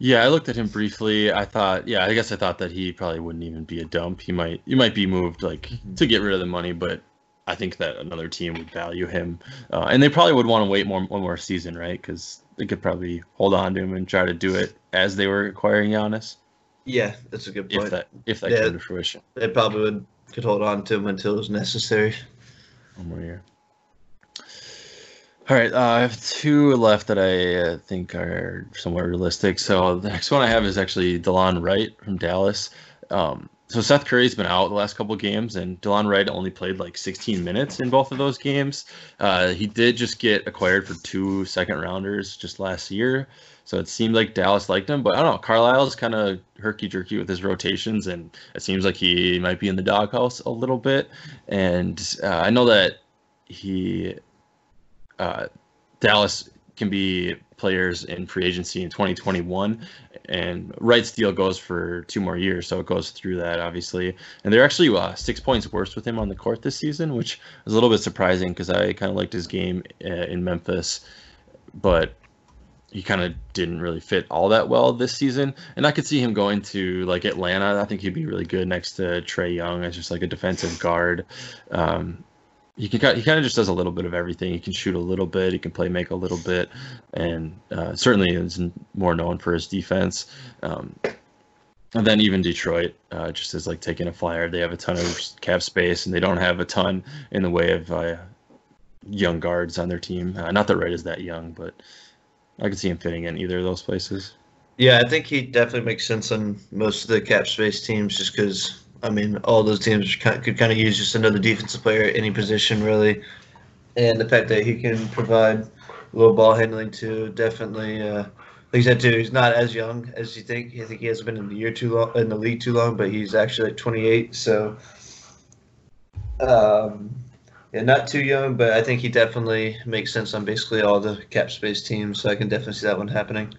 Yeah, I looked at him briefly. I thought, yeah, I guess I thought that he probably wouldn't even be a dump. He might, he might be moved like mm-hmm. to get rid of the money, but I think that another team would value him, uh, and they probably would want to wait more one more season, right? Because they could probably hold on to him and try to do it as they were acquiring Giannis. Yeah, that's a good point. If that if that yeah, came to fruition, they probably would could hold on to him until it was necessary. One more year. All right, uh, I have two left that I uh, think are somewhat realistic. So the next one I have is actually Delon Wright from Dallas. Um, so Seth Curry's been out the last couple games, and Delon Wright only played like 16 minutes in both of those games. Uh, he did just get acquired for two second rounders just last year, so it seemed like Dallas liked him. But I don't know, Carlisle's kind of herky jerky with his rotations, and it seems like he might be in the doghouse a little bit. And uh, I know that he uh, Dallas can be players in free agency in 2021 and Wright's deal goes for two more years so it goes through that obviously. And they're actually uh, six points worse with him on the court this season which is a little bit surprising because i kind of liked his game uh, in memphis but he kind of didn't really fit all that well this season. And i could see him going to like atlanta. I think he'd be really good next to Trae Young as just like a defensive guard. Um, he can he kind of just does a little bit of everything. He can shoot a little bit, he can play make a little bit, and uh, certainly is more known for his defense. Um, and then even Detroit, uh, just as like taking a flyer, they have a ton of cap space, and they don't have a ton in the way of uh, young guards on their team. Uh, not that Wright is that young, but I could see him fitting in either of those places. Yeah, I think he definitely makes sense on most of the cap space teams, just because I mean, all those teams could kind of use just another defensive player at any position, really. And the fact that he can provide a little ball handling too, definitely. Uh, like you said too, he's not as young as you think. I think he hasn't been in the year too long in the league too long, but he's actually like 28. So, um, yeah, not too young, but I think he definitely makes sense on basically all the cap space teams. So I can definitely see that one happening.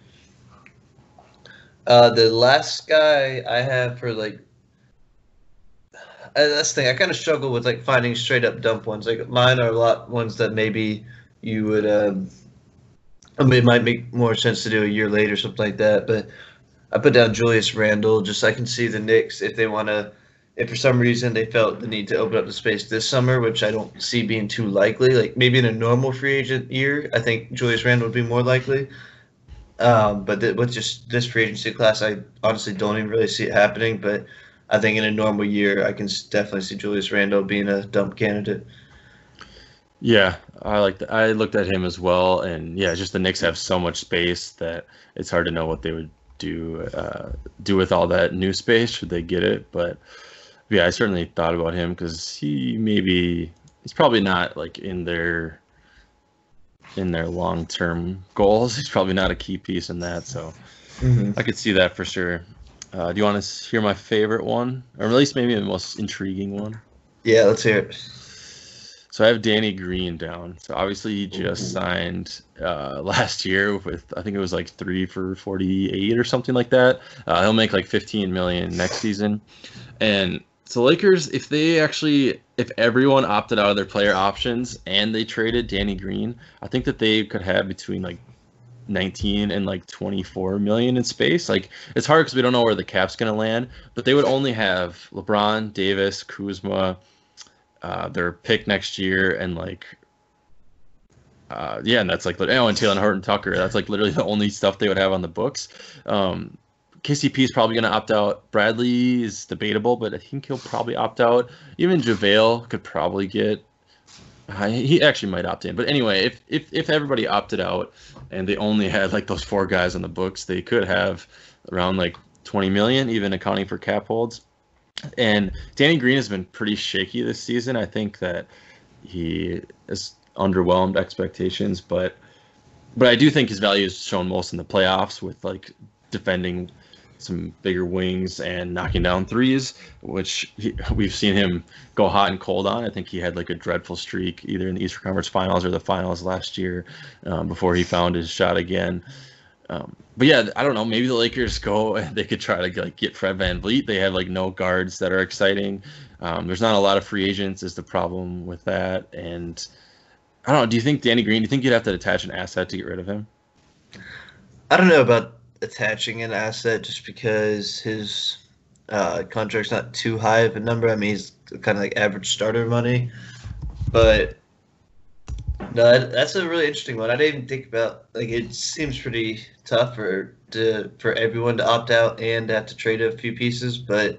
Uh, the last guy I have for like that's the thing. I kind of struggle with like finding straight up dump ones. Like mine are a lot ones that maybe you would. Um, I mean, it might make more sense to do a year later, something like that. But I put down Julius Randle. Just so I can see the Knicks if they want to. If for some reason they felt the need to open up the space this summer, which I don't see being too likely, like maybe in a normal free agent year, I think Julius Randle would be more likely. Um, but th- with just this free agency class, I honestly don't even really see it happening. But I think in a normal year, I can definitely see Julius Randle being a dump candidate. Yeah, I like that. I looked at him as well, and yeah, just the Knicks have so much space that it's hard to know what they would do uh, do with all that new space should they get it. But yeah, I certainly thought about him because he maybe he's probably not like in their in their long term goals. He's probably not a key piece in that, so mm-hmm. I could see that for sure. Uh, do you want to hear my favorite one, or at least maybe the most intriguing one? Yeah, let's hear it. So I have Danny Green down. So obviously he just Ooh. signed uh, last year with I think it was like three for forty eight or something like that. Uh, he'll make like fifteen million next season, and so Lakers if they actually if everyone opted out of their player options and they traded Danny Green, I think that they could have between like 19 and like 24 million in space. Like it's hard because we don't know where the cap's going to land, but they would only have LeBron, Davis, Kuzma, uh, their pick next year, and like, uh, yeah, and that's like, oh, and Talen Horton Tucker. That's like literally the only stuff they would have on the books. Um, KCP is probably going to opt out. Bradley is debatable, but I think he'll probably opt out. Even JaVale could probably get. He actually might opt in, but anyway, if if if everybody opted out and they only had like those four guys on the books, they could have around like 20 million, even accounting for cap holds. And Danny Green has been pretty shaky this season. I think that he has underwhelmed expectations, but but I do think his value is shown most in the playoffs with like defending some bigger wings and knocking down threes, which he, we've seen him go hot and cold on. I think he had like a dreadful streak either in the Eastern Conference Finals or the Finals last year um, before he found his shot again. Um, but yeah, I don't know. Maybe the Lakers go. They could try to like get Fred Van VanVleet. They have like no guards that are exciting. Um, there's not a lot of free agents. Is the problem with that? And I don't know. Do you think Danny Green? Do you think you'd have to attach an asset to get rid of him? I don't know about attaching an asset just because his uh, contract's not too high of a number. I mean, he's kind of like average starter money, but no, that's a really interesting one. I didn't even think about like it seems pretty tough for to for everyone to opt out and have to trade a few pieces, but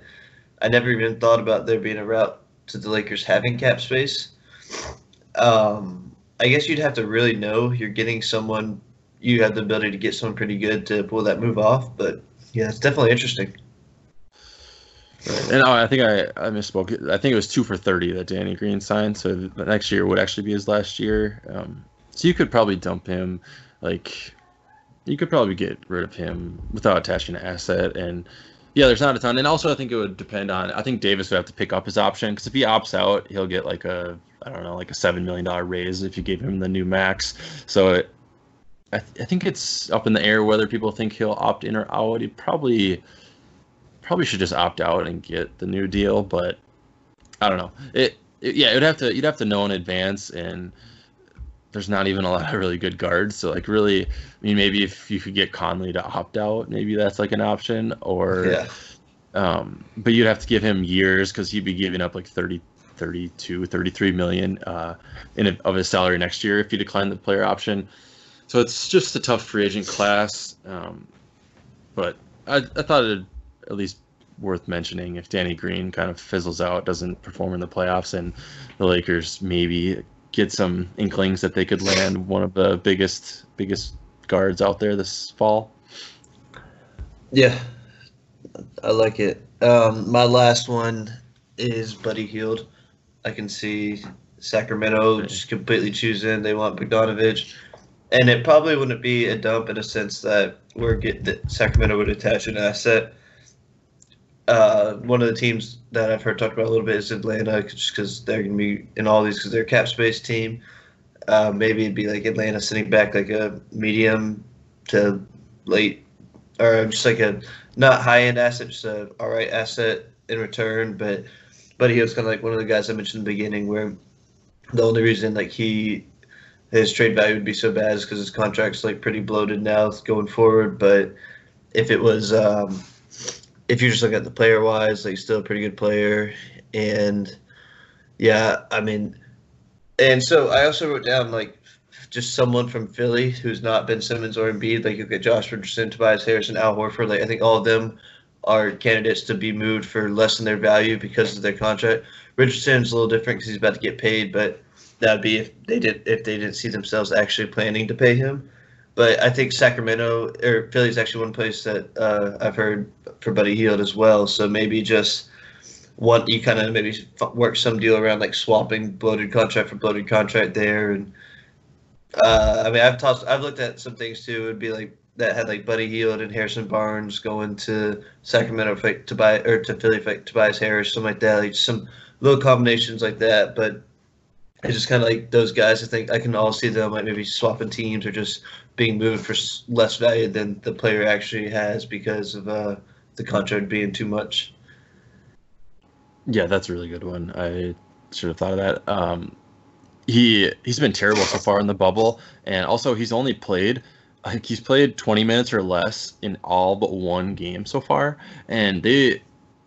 I never even thought about there being a route to the Lakers having cap space. Um, I guess you'd have to really know you're getting someone you have the ability to get someone pretty good to pull that move off, but yeah, it's definitely interesting. And oh, I think I, I misspoke. I think it was two for thirty that Danny Green signed. So the next year would actually be his last year. Um, so you could probably dump him. Like you could probably get rid of him without attaching an asset. And yeah, there's not a ton. And also, I think it would depend on. I think Davis would have to pick up his option because if he opts out, he'll get like a I don't know like a seven million dollar raise if you gave him the new max. So it, I, th- I think it's up in the air whether people think he'll opt in or out. He probably probably should just opt out and get the new deal, but I don't know. It, it yeah, it'd have to you'd have to know in advance and there's not even a lot of really good guards. So like really, I mean maybe if you could get Conley to opt out, maybe that's like an option or yeah. um but you'd have to give him years cuz he'd be giving up like 30 32 33 million uh in a, of his salary next year if you decline the player option. So it's just a tough free agent class. Um but I, I thought it'd at least worth mentioning if Danny Green kind of fizzles out, doesn't perform in the playoffs, and the Lakers maybe get some inklings that they could land one of the biggest biggest guards out there this fall. Yeah, I like it. Um, my last one is Buddy Hield. I can see Sacramento just completely choosing they want Bogdanovich, and it probably wouldn't be a dump in a sense that we're get that Sacramento would attach an asset uh, one of the teams that I've heard talked about a little bit is Atlanta, just because they're going to be in all these because they're a cap space team. Uh, maybe it'd be like Atlanta sending back like a medium to late, or just like a not high end asset, just a all right asset in return. But but he was kind of like one of the guys I mentioned in the beginning, where the only reason like he his trade value would be so bad because his contract's like pretty bloated now going forward. But if it was um, if you just look at the player wise, like still a pretty good player. And yeah, I mean, and so I also wrote down like just someone from Philly who's not Ben Simmons or Embiid. Like you get Josh Richardson, Tobias Harrison, Al Horford. Like I think all of them are candidates to be moved for less than their value because of their contract. Richardson's a little different because he's about to get paid, but that'd be if they did if they didn't see themselves actually planning to pay him. But I think Sacramento or Philly is actually one place that uh, I've heard for Buddy Hield as well. So maybe just one you kind of maybe work some deal around like swapping bloated contract for bloated contract there and uh, I mean I've tossed I've looked at some things too. It'd be like that had like Buddy Hield and Harrison Barnes going to Sacramento to buy or to Philly for Tobias Harris, something like that. Like some little combinations like that. But it's just kind of like those guys. I think I can all see them like maybe swapping teams or just being moved for less value than the player actually has because of uh, the contract being too much. Yeah, that's a really good one. I should have thought of that. Um, he he's been terrible so far in the bubble, and also he's only played. Think he's played 20 minutes or less in all but one game so far, and they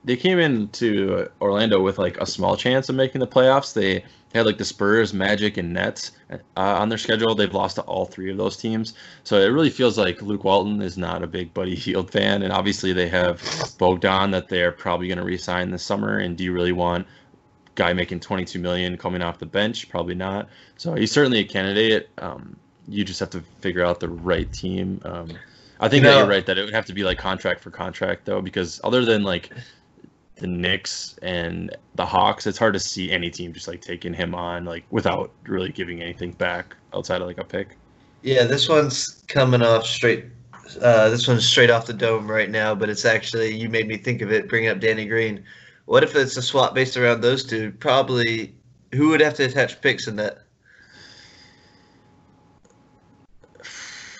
they came into Orlando with like a small chance of making the playoffs. They had like the Spurs, Magic, and Nets uh, on their schedule. They've lost to all three of those teams, so it really feels like Luke Walton is not a big Buddy Hield fan. And obviously, they have Bogdan that they're probably going to re-sign this summer. And do you really want guy making 22 million coming off the bench? Probably not. So he's certainly a candidate. Um, you just have to figure out the right team. Um, I think you know, that you're right that it would have to be like contract for contract though, because other than like the Knicks and the Hawks, it's hard to see any team just like taking him on like without really giving anything back outside of like a pick. Yeah, this one's coming off straight. Uh, this one's straight off the dome right now, but it's actually you made me think of it. Bringing up Danny Green, what if it's a swap based around those two? Probably, who would have to attach picks in that?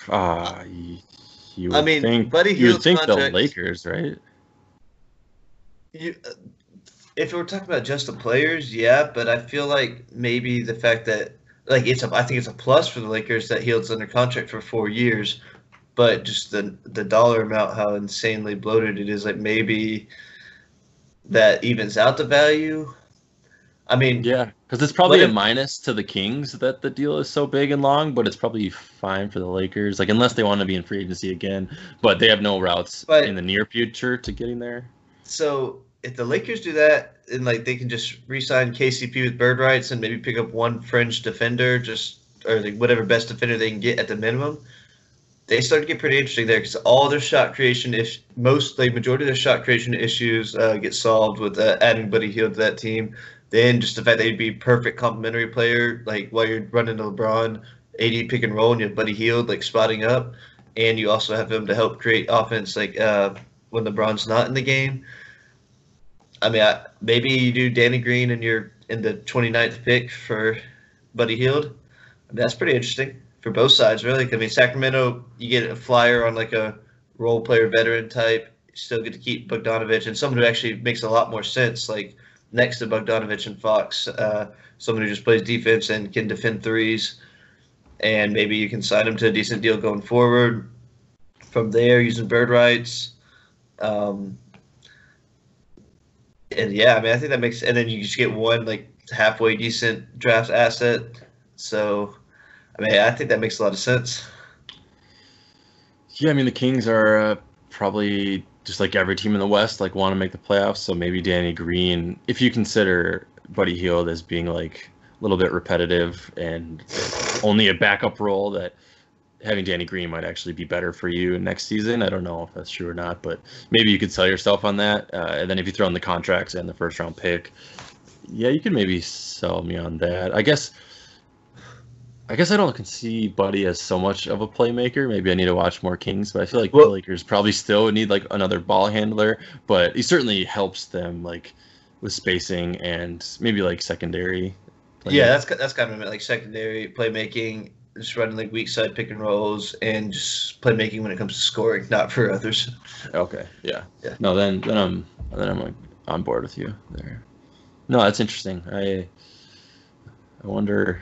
Uh, you, would I mean, think, Buddy you would think contract, the Lakers, right? You, uh, if we're talking about just the players, yeah, but I feel like maybe the fact that like it's a, I think it's a plus for the Lakers that Hield's under contract for four years, but just the the dollar amount, how insanely bloated it is, like maybe that evens out the value. I mean, yeah, because it's probably a minus to the Kings that the deal is so big and long, but it's probably fine for the Lakers, like unless they want to be in free agency again. But they have no routes but, in the near future to getting there. So if the Lakers do that and like they can just re-sign KCP with bird rights and maybe pick up one fringe defender, just or like whatever best defender they can get at the minimum, they start to get pretty interesting there because all their shot creation is most like majority of their shot creation issues uh, get solved with uh, adding Buddy Hield to that team. Then just the fact he'd be perfect complementary player, like while you're running to LeBron, AD pick and roll, and you have Buddy Hield like spotting up, and you also have him to help create offense like uh, when LeBron's not in the game. I mean, I, maybe you do Danny Green and you're in the 29th pick for Buddy mean, that's pretty interesting for both sides, really. I mean, Sacramento, you get a flyer on like a role player veteran type. You still get to keep Bogdanovich and someone who actually makes a lot more sense, like next to Bogdanovich and Fox, uh, someone who just plays defense and can defend threes. And maybe you can sign him to a decent deal going forward. From there, using bird rights. Um, and yeah, I mean, I think that makes, and then you just get one like halfway decent draft asset. So, I mean, I think that makes a lot of sense. Yeah, I mean, the Kings are uh, probably just like every team in the West, like want to make the playoffs. So maybe Danny Green, if you consider Buddy Hield as being like a little bit repetitive and only a backup role, that having Danny Green might actually be better for you next season. I don't know if that's true or not, but maybe you could sell yourself on that. Uh, and then if you throw in the contracts and the first round pick, yeah, you could maybe sell me on that. I guess. I guess I don't see Buddy as so much of a playmaker. Maybe I need to watch more Kings, but I feel like well, the Lakers probably still need like another ball handler. But he certainly helps them like with spacing and maybe like secondary. Yeah, that's that's kind of like secondary playmaking just running like weak side pick and rolls and just playmaking when it comes to scoring, not for others. Okay. Yeah. Yeah. No, then then I'm then I'm like on board with you there. No, that's interesting. I I wonder.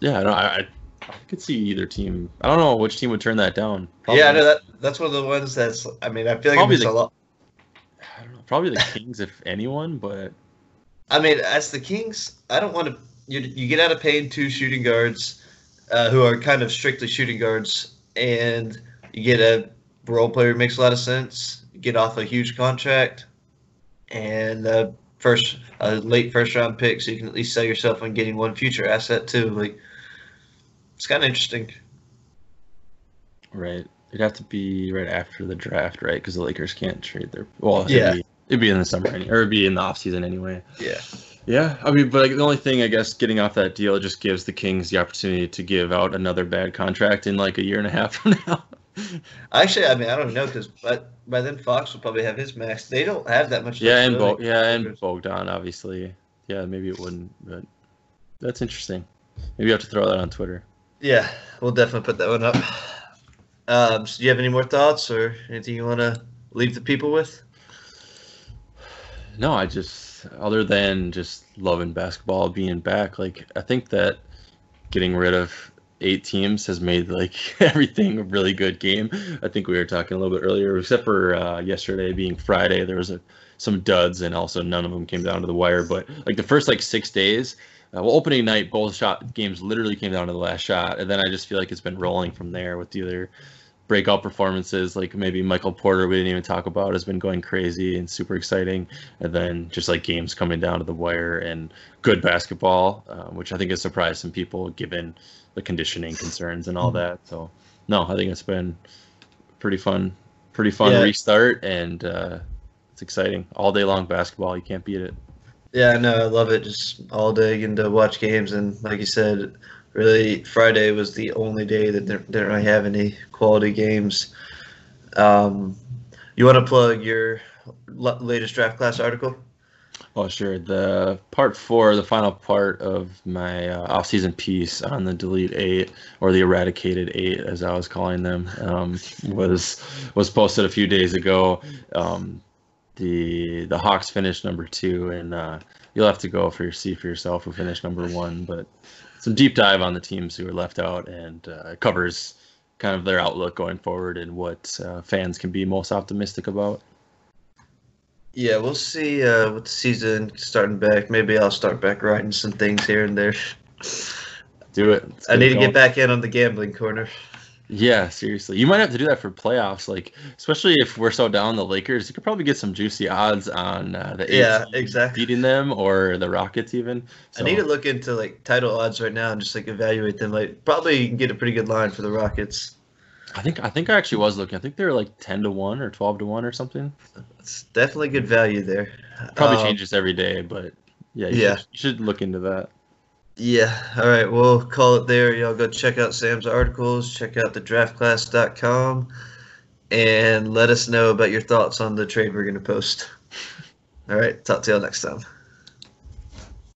Yeah, no, I, I could see either team. I don't know which team would turn that down. Probably. Yeah, I know that that's one of the ones that's. I mean, I feel like probably the, a lot. I don't know. Probably the Kings, if anyone, but. I mean, as the Kings, I don't want to. You, you get out of paying two shooting guards uh, who are kind of strictly shooting guards, and you get a role player makes a lot of sense. You get off a huge contract, and uh, first a late first round pick, so you can at least sell yourself on getting one future asset too. Like it's kind of interesting. Right. It'd have to be right after the draft, right? Because the Lakers can't trade their. Well, Yeah. It'd be, it'd be in the summer, or it'd be in the off season anyway. Yeah. Yeah, I mean, but like, the only thing I guess getting off that deal just gives the Kings the opportunity to give out another bad contract in like a year and a half from now. Actually, I mean, I don't know because but by then Fox will probably have his max. They don't have that much. yeah, and Bo- yeah, and Bogdan obviously. Yeah, maybe it wouldn't, but that's interesting. Maybe you have to throw that on Twitter. Yeah, we'll definitely put that one up. Um, so do you have any more thoughts or anything you want to leave the people with? No, I just other than just loving basketball being back, like I think that getting rid of eight teams has made like everything a really good game. I think we were talking a little bit earlier, except for uh, yesterday being Friday, there was a, some duds and also none of them came down to the wire. But like the first like six days, uh, well, opening night, both shot games literally came down to the last shot, and then I just feel like it's been rolling from there with the other breakout performances like maybe Michael Porter we didn't even talk about has been going crazy and super exciting. And then just like games coming down to the wire and good basketball uh, which I think has surprised some people given the conditioning concerns and all that. So no I think it's been pretty fun pretty fun Yeah. restart and uh, it's exciting. All day long basketball you can't beat it. Yeah, no, I love it. Just all day getting to watch games, and like you said, really Friday was the only day that didn't really have any quality games. Um, you want to plug your latest draft class article? Oh, sure. The part four, the final part of my uh, off-season piece on the Delete Eight or the Eradicated Eight, as I was calling them, um, was was posted a few days ago. Um, the the Hawks finished number two, and uh, you'll have to go for your see for yourself who finished number one. But some deep dive on the teams who were left out, and uh, covers kind of their outlook going forward and what uh, fans can be most optimistic about. Yeah, we'll see uh, with the season starting back. Maybe I'll start back writing some things here and there. Do it. Let's I need to get back in on the gambling corner. Yeah, seriously. You might have to do that for playoffs, like especially if we're so down the Lakers. You could probably get some juicy odds on uh, the Yeah, exactly. beating them or the Rockets even. I need to look into like title odds right now and just like evaluate them. Like probably you can get a pretty good line for the Rockets. I think I think I actually was looking. I think they were like ten to one or twelve to one or something. It's definitely good value there. Probably Um, changes every day, but yeah, you yeah. Should, you should look into that. Yeah. All right. We'll call it there. Y'all go check out Sam's articles. Check out the draftclass.com and let us know about your thoughts on the trade we're going to post. All right. Talk to y'all next time.